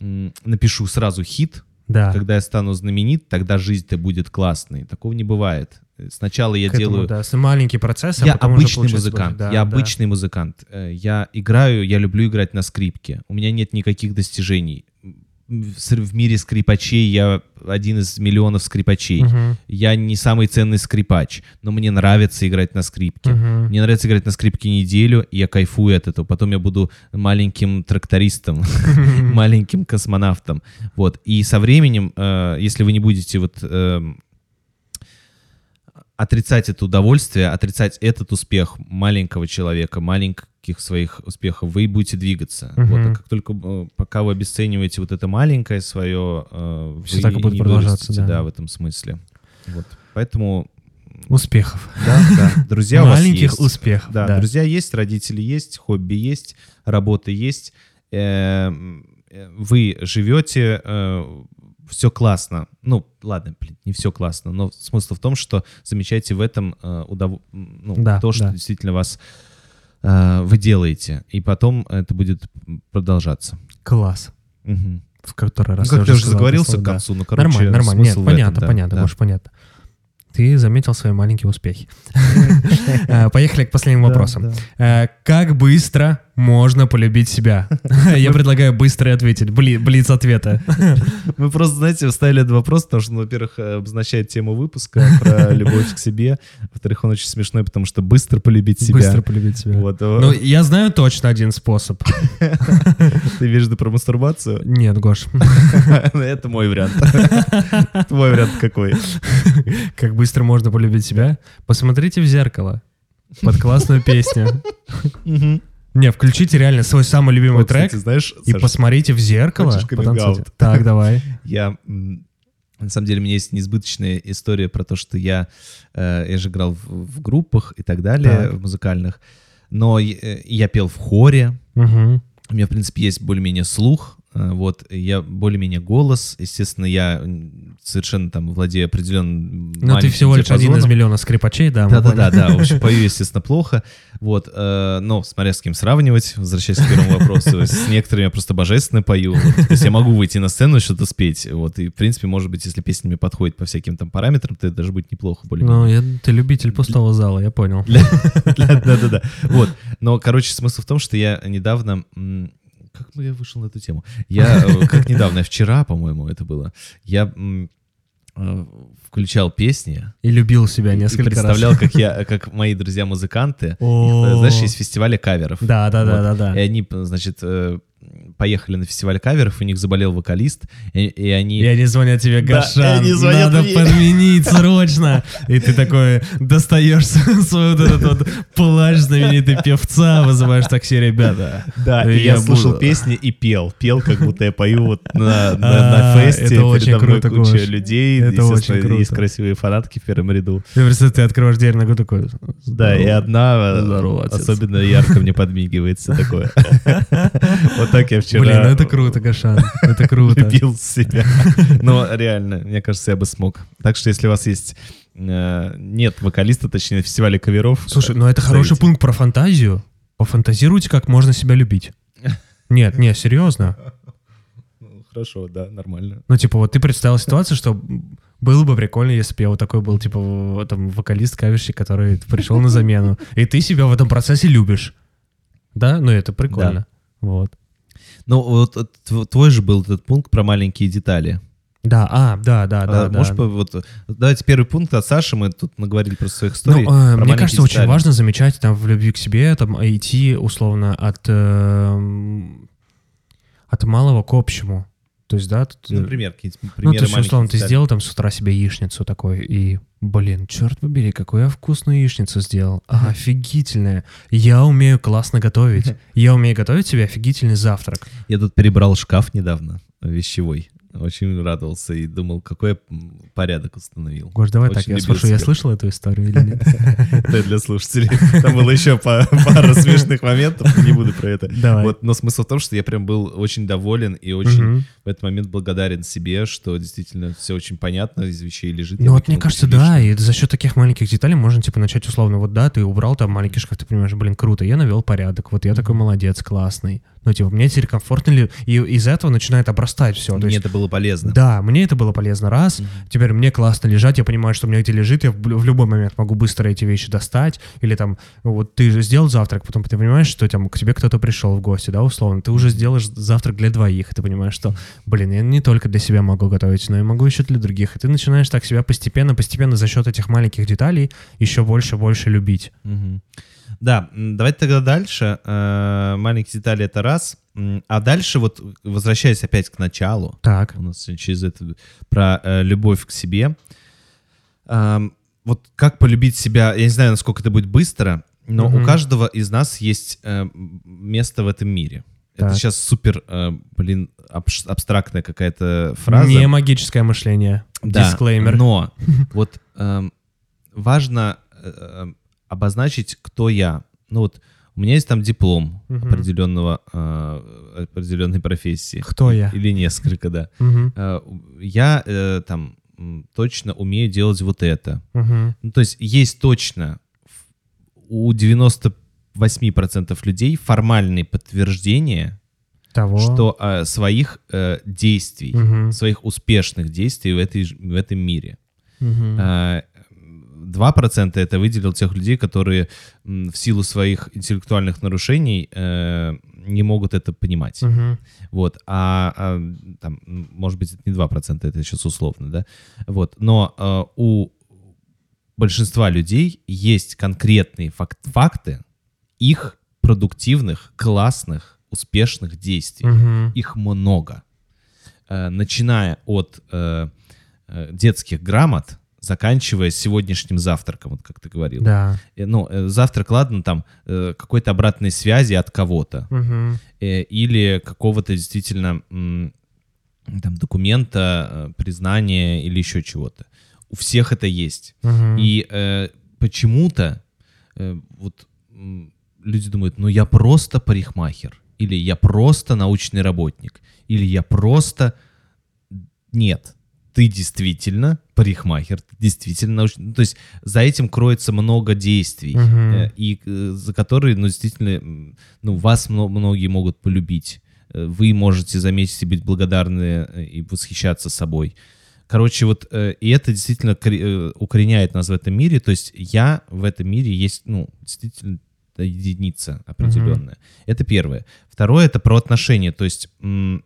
напишу сразу хит, Да. когда я стану знаменит, тогда жизнь-то будет классной. Такого не бывает. Сначала я К этому, делаю... да, с- маленький процесс, а Я потом уже обычный получается музыкант. Да, я да. обычный музыкант. Э, Я играю, я люблю играть на скрипке. У меня нет никаких достижений. В мире скрипачей я один из миллионов скрипачей. Мгм. Я не самый ценный скрипач, но мне нравится играть на скрипке. Мгм. Мне нравится играть на скрипке неделю, и я кайфую от этого. Потом я буду маленьким трактористом, [laughs] маленьким космонавтом. Вот. И со временем, э, если вы не будете вот эм, отрицать это удовольствие, отрицать этот успех маленького человека, маленьких своих успехов, вы будете двигаться. Мгм. Вот. А как только э, пока вы обесцениваете вот это маленькое свое, э, вы так и будет не продолжаться, да. да, в этом смысле. Вот. Поэтому Успехов. да, да. Друзья у вас Маленьких есть. успехов. Да, да. друзья есть, родители есть, хобби есть, работа есть. Эм, э, Вы живете, все классно. Ну, ладно, блин, не все классно, но смысл в том, что замечайте в этом э, удов- ну, Да, то, что да. действительно вас э, вы делаете, и потом это будет продолжаться. Класс. Мгм. В который раз Ну, как ты уже заговорился это к слово, да. концу, ну, короче, Нормально, нормально. Нет, этом, понятно, да, понятно, да. Гош, понятно. Ты заметил свои маленькие успехи. [laughs] Э, Поехали к последним вопросам. Э, Как быстро можно полюбить себя? [laughs] Я предлагаю быстро ответить. Бли- Блиц ответа. [laughs] Мы просто, знаете, вставили этот вопрос, потому что, ну, во-первых, э, обозначает тему выпуска про [laughs] любовь к себе. Во-вторых, он очень смешной, потому что быстро полюбить себя. Быстро полюбить себя. Вот. Ну, я знаю точно один способ. Ты имеешь в виду про мастурбацию? Нет, Гош. Это мой вариант. Твой вариант какой? Как быстро можно полюбить себя? Посмотрите в зеркало. Под классную песню. Не, включите реально свой самый любимый Вот, трек кстати, знаешь, и Саш, посмотрите в зеркало. потом. Так, давай. [laughs] я... На самом деле, у меня есть несбыточная история про то, что я, э, я же играл в, в группах и так далее, Так. в музыкальных, но и- э, я пел в хоре, Мгм. У меня, в принципе, есть более-менее слух, вот, и я более-менее голос, естественно, я совершенно там владею определенным Ну, ты всего лишь один из миллиона скрипачей, да? Да-да-да, в общем, [laughs] пою, естественно, плохо, вот, э, но смотря с кем сравнивать, возвращаясь к первому вопросу, с некоторыми я просто божественно пою, вот, то есть я могу выйти на сцену и что-то спеть, вот, и, в принципе, может быть, если песня мне подходит по всяким там параметрам, то это даже будет неплохо более-менее. Ну, я- ты любитель пустого зала, я понял. [laughs] Да-да-да. Вот. Но, короче, смысл в том, что я недавно... Как я вышел на эту тему? Я, э, как [laughs] недавно, вчера, по-моему, это было, я э, включал песни И любил себя и несколько раз. представлял, как я, как мои друзья-музыканты, их, э, знаешь, есть фестивали каверов. Да, да, да, Вот. да, да. И они, значит, поехали на фестиваль каверов, у них заболел вокалист, и, и они... И они звонят тебе, Да, Гашан, они звонят надо мне. подменить [laughs] срочно. И ты такой достаешь [laughs] свой вот этот вот плащ знаменитый певца, вызываешь такси, ребята. Да, И я, слушал песни и пел. Пел, как будто я пою вот на, на, [laughs] А, на фесте. это очень круто, куча Гош. людей. Это очень круто. Есть красивые фанатки в первом ряду. Ты представляешь, ты открываешь дверь, ногу такой. Да, и одна э, особенно ярко мне подмигивает. всё такое. Вот так я вчера Блин, ну это круто, Гашан. Это круто. [laughs] любил себя. Но реально, мне кажется, я бы смог. Так что если у вас есть э, нет вокалиста, точнее, фестиваля каверов. Слушай, ну это хороший пункт про фантазию. Пофантазируйте, как можно себя любить. [laughs] Нет, не, серьезно. Ну, Хорошо, да, нормально. Ну, типа, вот ты представил ситуацию, что было бы прикольно, если бы я вот такой был, типа, там, вокалист, каверщик, который пришел на замену. И ты себя в этом процессе любишь. Да? Ну, это прикольно. Вот. Ну, вот э, тв- твой же был этот пункт про маленькие детали. Да, а, да, да, да, А, да. Можешь, по- вот, давайте первый пункт от Саши, мы тут наговорили просто своих Ну, историй. э, про мне кажется, очень детали. важно замечать там в любви к себе, там, идти условно от, эм, от малого к общему. То есть, да, тут, Ну, э, Например, какие-то ну, примеры то есть, условно, ты сделал там с утра себе яичницу такой, и, блин, черт побери, какую я вкусную яичницу сделал. Офигительная. Я умею классно готовить. Я умею готовить себе офигительный завтрак. Я тут перебрал шкаф недавно, вещевой. Очень радовался и думал, какой я порядок установил. Гош, давай Очень так, я спрошу, я слышал эту историю или нет? [laughs] Это для слушателей. Там было еще па- пара смешных моментов, не буду про это. Вот, но смысл в том, что я прям был очень доволен и очень в этот момент благодарен себе, что действительно все очень понятно из вещей лежит. Ну вот мне кажется, да, и за счет таких маленьких деталей можно типа начать условно, вот да, ты убрал там маленький шкаф, ты понимаешь, блин, круто, я навел порядок, вот я такой молодец, классный. Ну типа, мне теперь комфортно ли, и из этого начинает обрастать все. Мне это было полезно. Да, мне это было полезно раз. Мгм. Теперь мне классно лежать, я понимаю, что у меня где лежит, я в в любой момент могу быстро эти вещи достать. Или там, вот ты же сделал завтрак, потом ты понимаешь, что там к тебе кто-то пришел в гости, да, условно. Ты уже сделаешь завтрак для двоих, и ты понимаешь, что, блин, я не только для себя могу готовить, но и могу еще для других. И ты начинаешь так себя постепенно, постепенно за счет этих маленьких деталей еще больше, больше любить. Мгм. Да, давайте тогда дальше. Э, Маленькие детали это раз. А дальше вот, возвращаясь опять к началу, Так. у нас через это про э, любовь к себе. Ам, вот как полюбить себя, я не знаю, насколько это будет быстро, но Мгм. у каждого из нас есть э, место в этом мире. Это Так. сейчас супер, блин, абстрактная какая-то фраза. Не магическое мышление. Да, Дисклеймер. но [laughs] вот эм, важно обозначить, кто я. Ну вот у меня есть там диплом Мгм. определенного, э, определенной профессии. Кто я? Или несколько, да. Мгм, Э, я э, там точно умею делать вот это. мгм. Ну, то есть есть точно у 98% людей формальные подтверждения, Того. что э, своих э, действий, Мгм, своих успешных действий в, этой, в этом мире. мгм. А, 2% это выделил тех людей, которые в силу своих интеллектуальных нарушений э, не могут это понимать. Мгм. Вот. А, а, там, может быть, это не 2%, это сейчас условно, да? Вот. Но э, у большинства людей есть конкретные фак- факты их продуктивных, классных, успешных действий. Мгм. Их много. Э, начиная от э, э, детских грамот, заканчивая сегодняшним завтраком, вот как ты говорил. Да. Э, Ну, э, завтрак, ладно, там э, какой-то обратной связи от кого-то э, или какого-то действительно там документа, признания или еще чего-то. У всех это есть. Мгм. И э, почему-то э, вот люди думают, ну я просто парикмахер, или я просто научный работник, или я просто... Нет, ты действительно парикмахер, ты действительно научный... ну, то есть за этим кроется много действий, Мгм. э, и э, за которые, ну, действительно, ну, вас мно- многие могут полюбить. Э, Вы можете заметить и быть благодарны э, и восхищаться собой. Короче, вот э, и это действительно э, укореняет нас в этом мире. То есть я в этом мире есть, ну, действительно единица определенная. Это первое. Второе это про отношения. То есть м,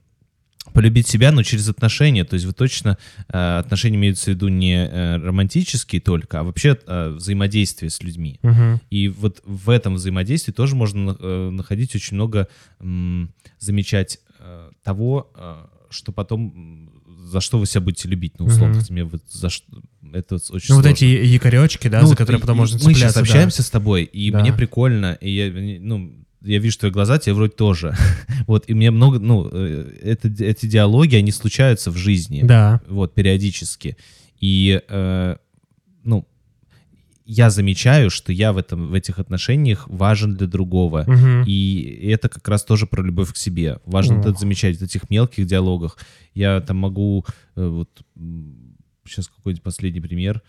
полюбить себя, но через отношения. То есть вы точно э, отношения имеются в виду не э, романтические только, а вообще э, взаимодействие с людьми. Мгм. И вот в этом взаимодействии тоже можно э, находить очень много, м, замечать э, того, э, что потом, за что вы себя будете любить. Ну, условно, хотя мне вот за что... Это очень Ну, вот сложно. эти якоречки, да, Ну, за которые потом и- можно Мы сейчас цепляться. да. общаемся с тобой, и Да. мне прикольно, и я, ну, я вижу твои глаза, тебе вроде тоже. [laughs] вот, и мне много, ну, э, это, эти диалоги, они случаются в жизни Да. вот, периодически. И, э, ну, я замечаю, что я в, этом, в этих отношениях важен для другого. Мгм. И это как раз тоже про любовь к себе. Важно Ох. это замечать в этих мелких диалогах. Я там могу, э, вот, сейчас какой-нибудь последний пример.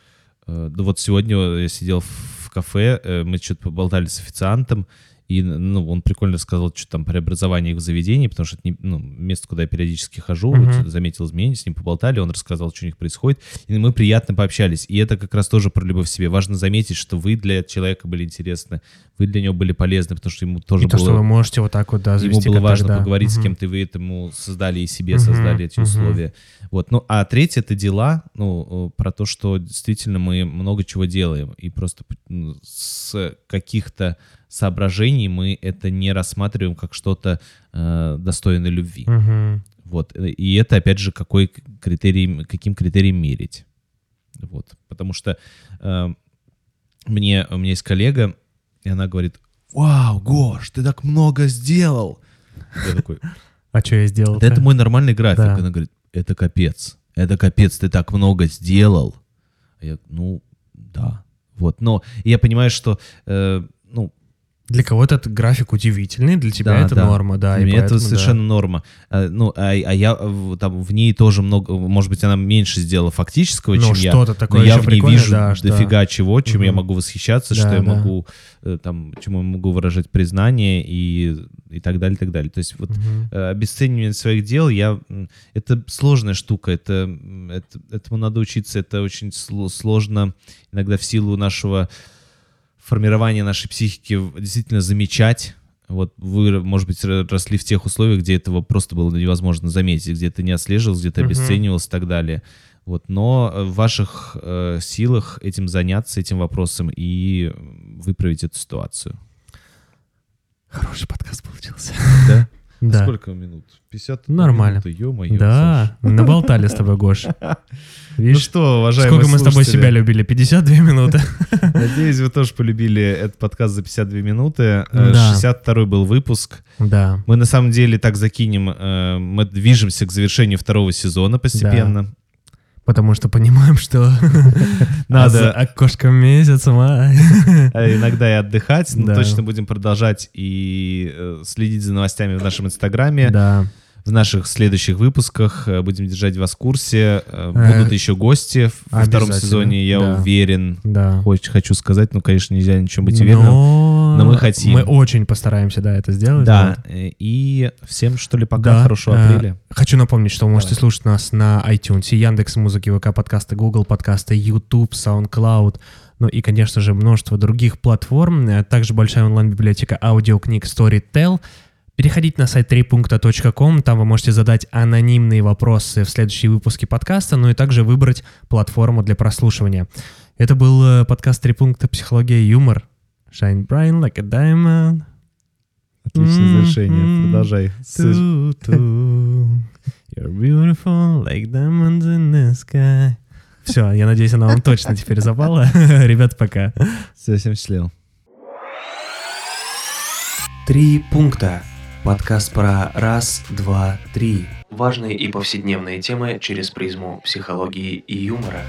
Э, да вот сегодня я сидел в кафе, э, мы что-то поболтали с официантом, и ну, он прикольно сказал, что там преобразование в заведении, потому что это не, ну, место, куда я периодически хожу, Мгм. вот, заметил изменения, с ним поболтали, он рассказал, что у них происходит, и мы приятно пообщались. И это как раз тоже про любовь к себе. Важно заметить, что вы для человека были интересны, вы для него были полезны, потому что ему тоже И то, было... что вы можете вот так вот, да, Ему было важно да. поговорить с Мгм. кем-то, и вы этому создали и себе, Мгм, создали эти мгм. условия. Вот. Ну, а третье — это дела, ну, про то, что действительно мы много чего делаем, и просто ну, с каких-то соображений мы это не рассматриваем как что-то э, достойное любви. Мгм. Вот. И это, опять же, какой критерий, каким критерием мерить. Вот. Потому что э, мне, у меня есть коллега, и она говорит, вау, Гош, ты так много сделал. Я такой, А что я сделал? да это мой нормальный график. Да. Она говорит, это капец. Это капец, ты так много сделал. А я, ну, да. Вот, но я понимаю, что, э, ну, Для кого-то этот график удивительный, для тебя Да, это да. норма, да. Для меня это поэтому, да. совершенно норма. А, ну, а, а я там в ней тоже много, может быть, она меньше сделала фактического, Ну, чем я. что-то такое но я в ней вижу да, что- дофига чего, чем я Мгм. могу восхищаться, Да, что я да. могу э, там, чему я могу выражать признание и и так далее, и так далее. То есть вот э, обесценивание своих дел, я это сложная штука, это, это этому надо учиться, это очень сло- сложно иногда в силу нашего формирования нашей психики действительно замечать. Вот вы, может быть, ро- росли в тех условиях, где этого просто было невозможно заметить, где это не отслеживалось, где-то Мгм. обесценивалось и так далее. Вот, но э, в ваших э, силах этим заняться, этим вопросом и выправить эту ситуацию. Хороший подкаст получился. Да? [laughs] Да. Сколько минут? 50 Нормально. минуты. Да, наболтали с тобой, Гош. [laughs] Ну Видишь, что, уважаемые сколько мы с тобой себя любили? 52 минуты. [laughs] Надеюсь, вы тоже полюбили этот подкаст за 52 минуты. Э, Да. 62 был выпуск. Да. Мы на самом деле так закинем, э, мы движемся к завершению второго сезона постепенно. Потому что понимаем, что [laughs] Надо. окошко месяца май. А [laughs] иногда и отдыхать, но точно будем продолжать и э, следить за новостями в нашем инстаграме, Да. В наших следующих выпусках. Э, Будем держать вас в курсе. Э, Э, Будут еще гости в- во втором сезоне, я да. уверен. Да. Хоч- хочу сказать, ну, конечно, нельзя ничем быть уверенным. Но... но мы хотим. Мы очень постараемся, да, это сделать. Да, э, и всем, что ли, пока, Да, хорошего э, апреля. Хочу напомнить, что вы можете Давай. слушать нас на iTunes, Яндекс Музыки, ВК подкасты, Google подкасты, YouTube, SoundCloud, ну и, конечно же, множество других платформ. Э, Также большая онлайн-библиотека аудиокниг Storytel. Переходите на сайт 3.com, там вы можете задать анонимные вопросы в следующие выпуски подкаста, ну и также выбрать платформу для прослушивания. Это был э, подкаст «Три пункта. Психология и юмор». Shine bright like a diamond. Отличное завершение. Продолжай. You're beautiful like diamonds in the sky. Все, я надеюсь, она вам точно теперь запала. [laughs] Ребят, пока. Все, всем счастливо. Три пункта. Подкаст про раз, два, три. Важные и повседневные темы через призму психологии и юмора.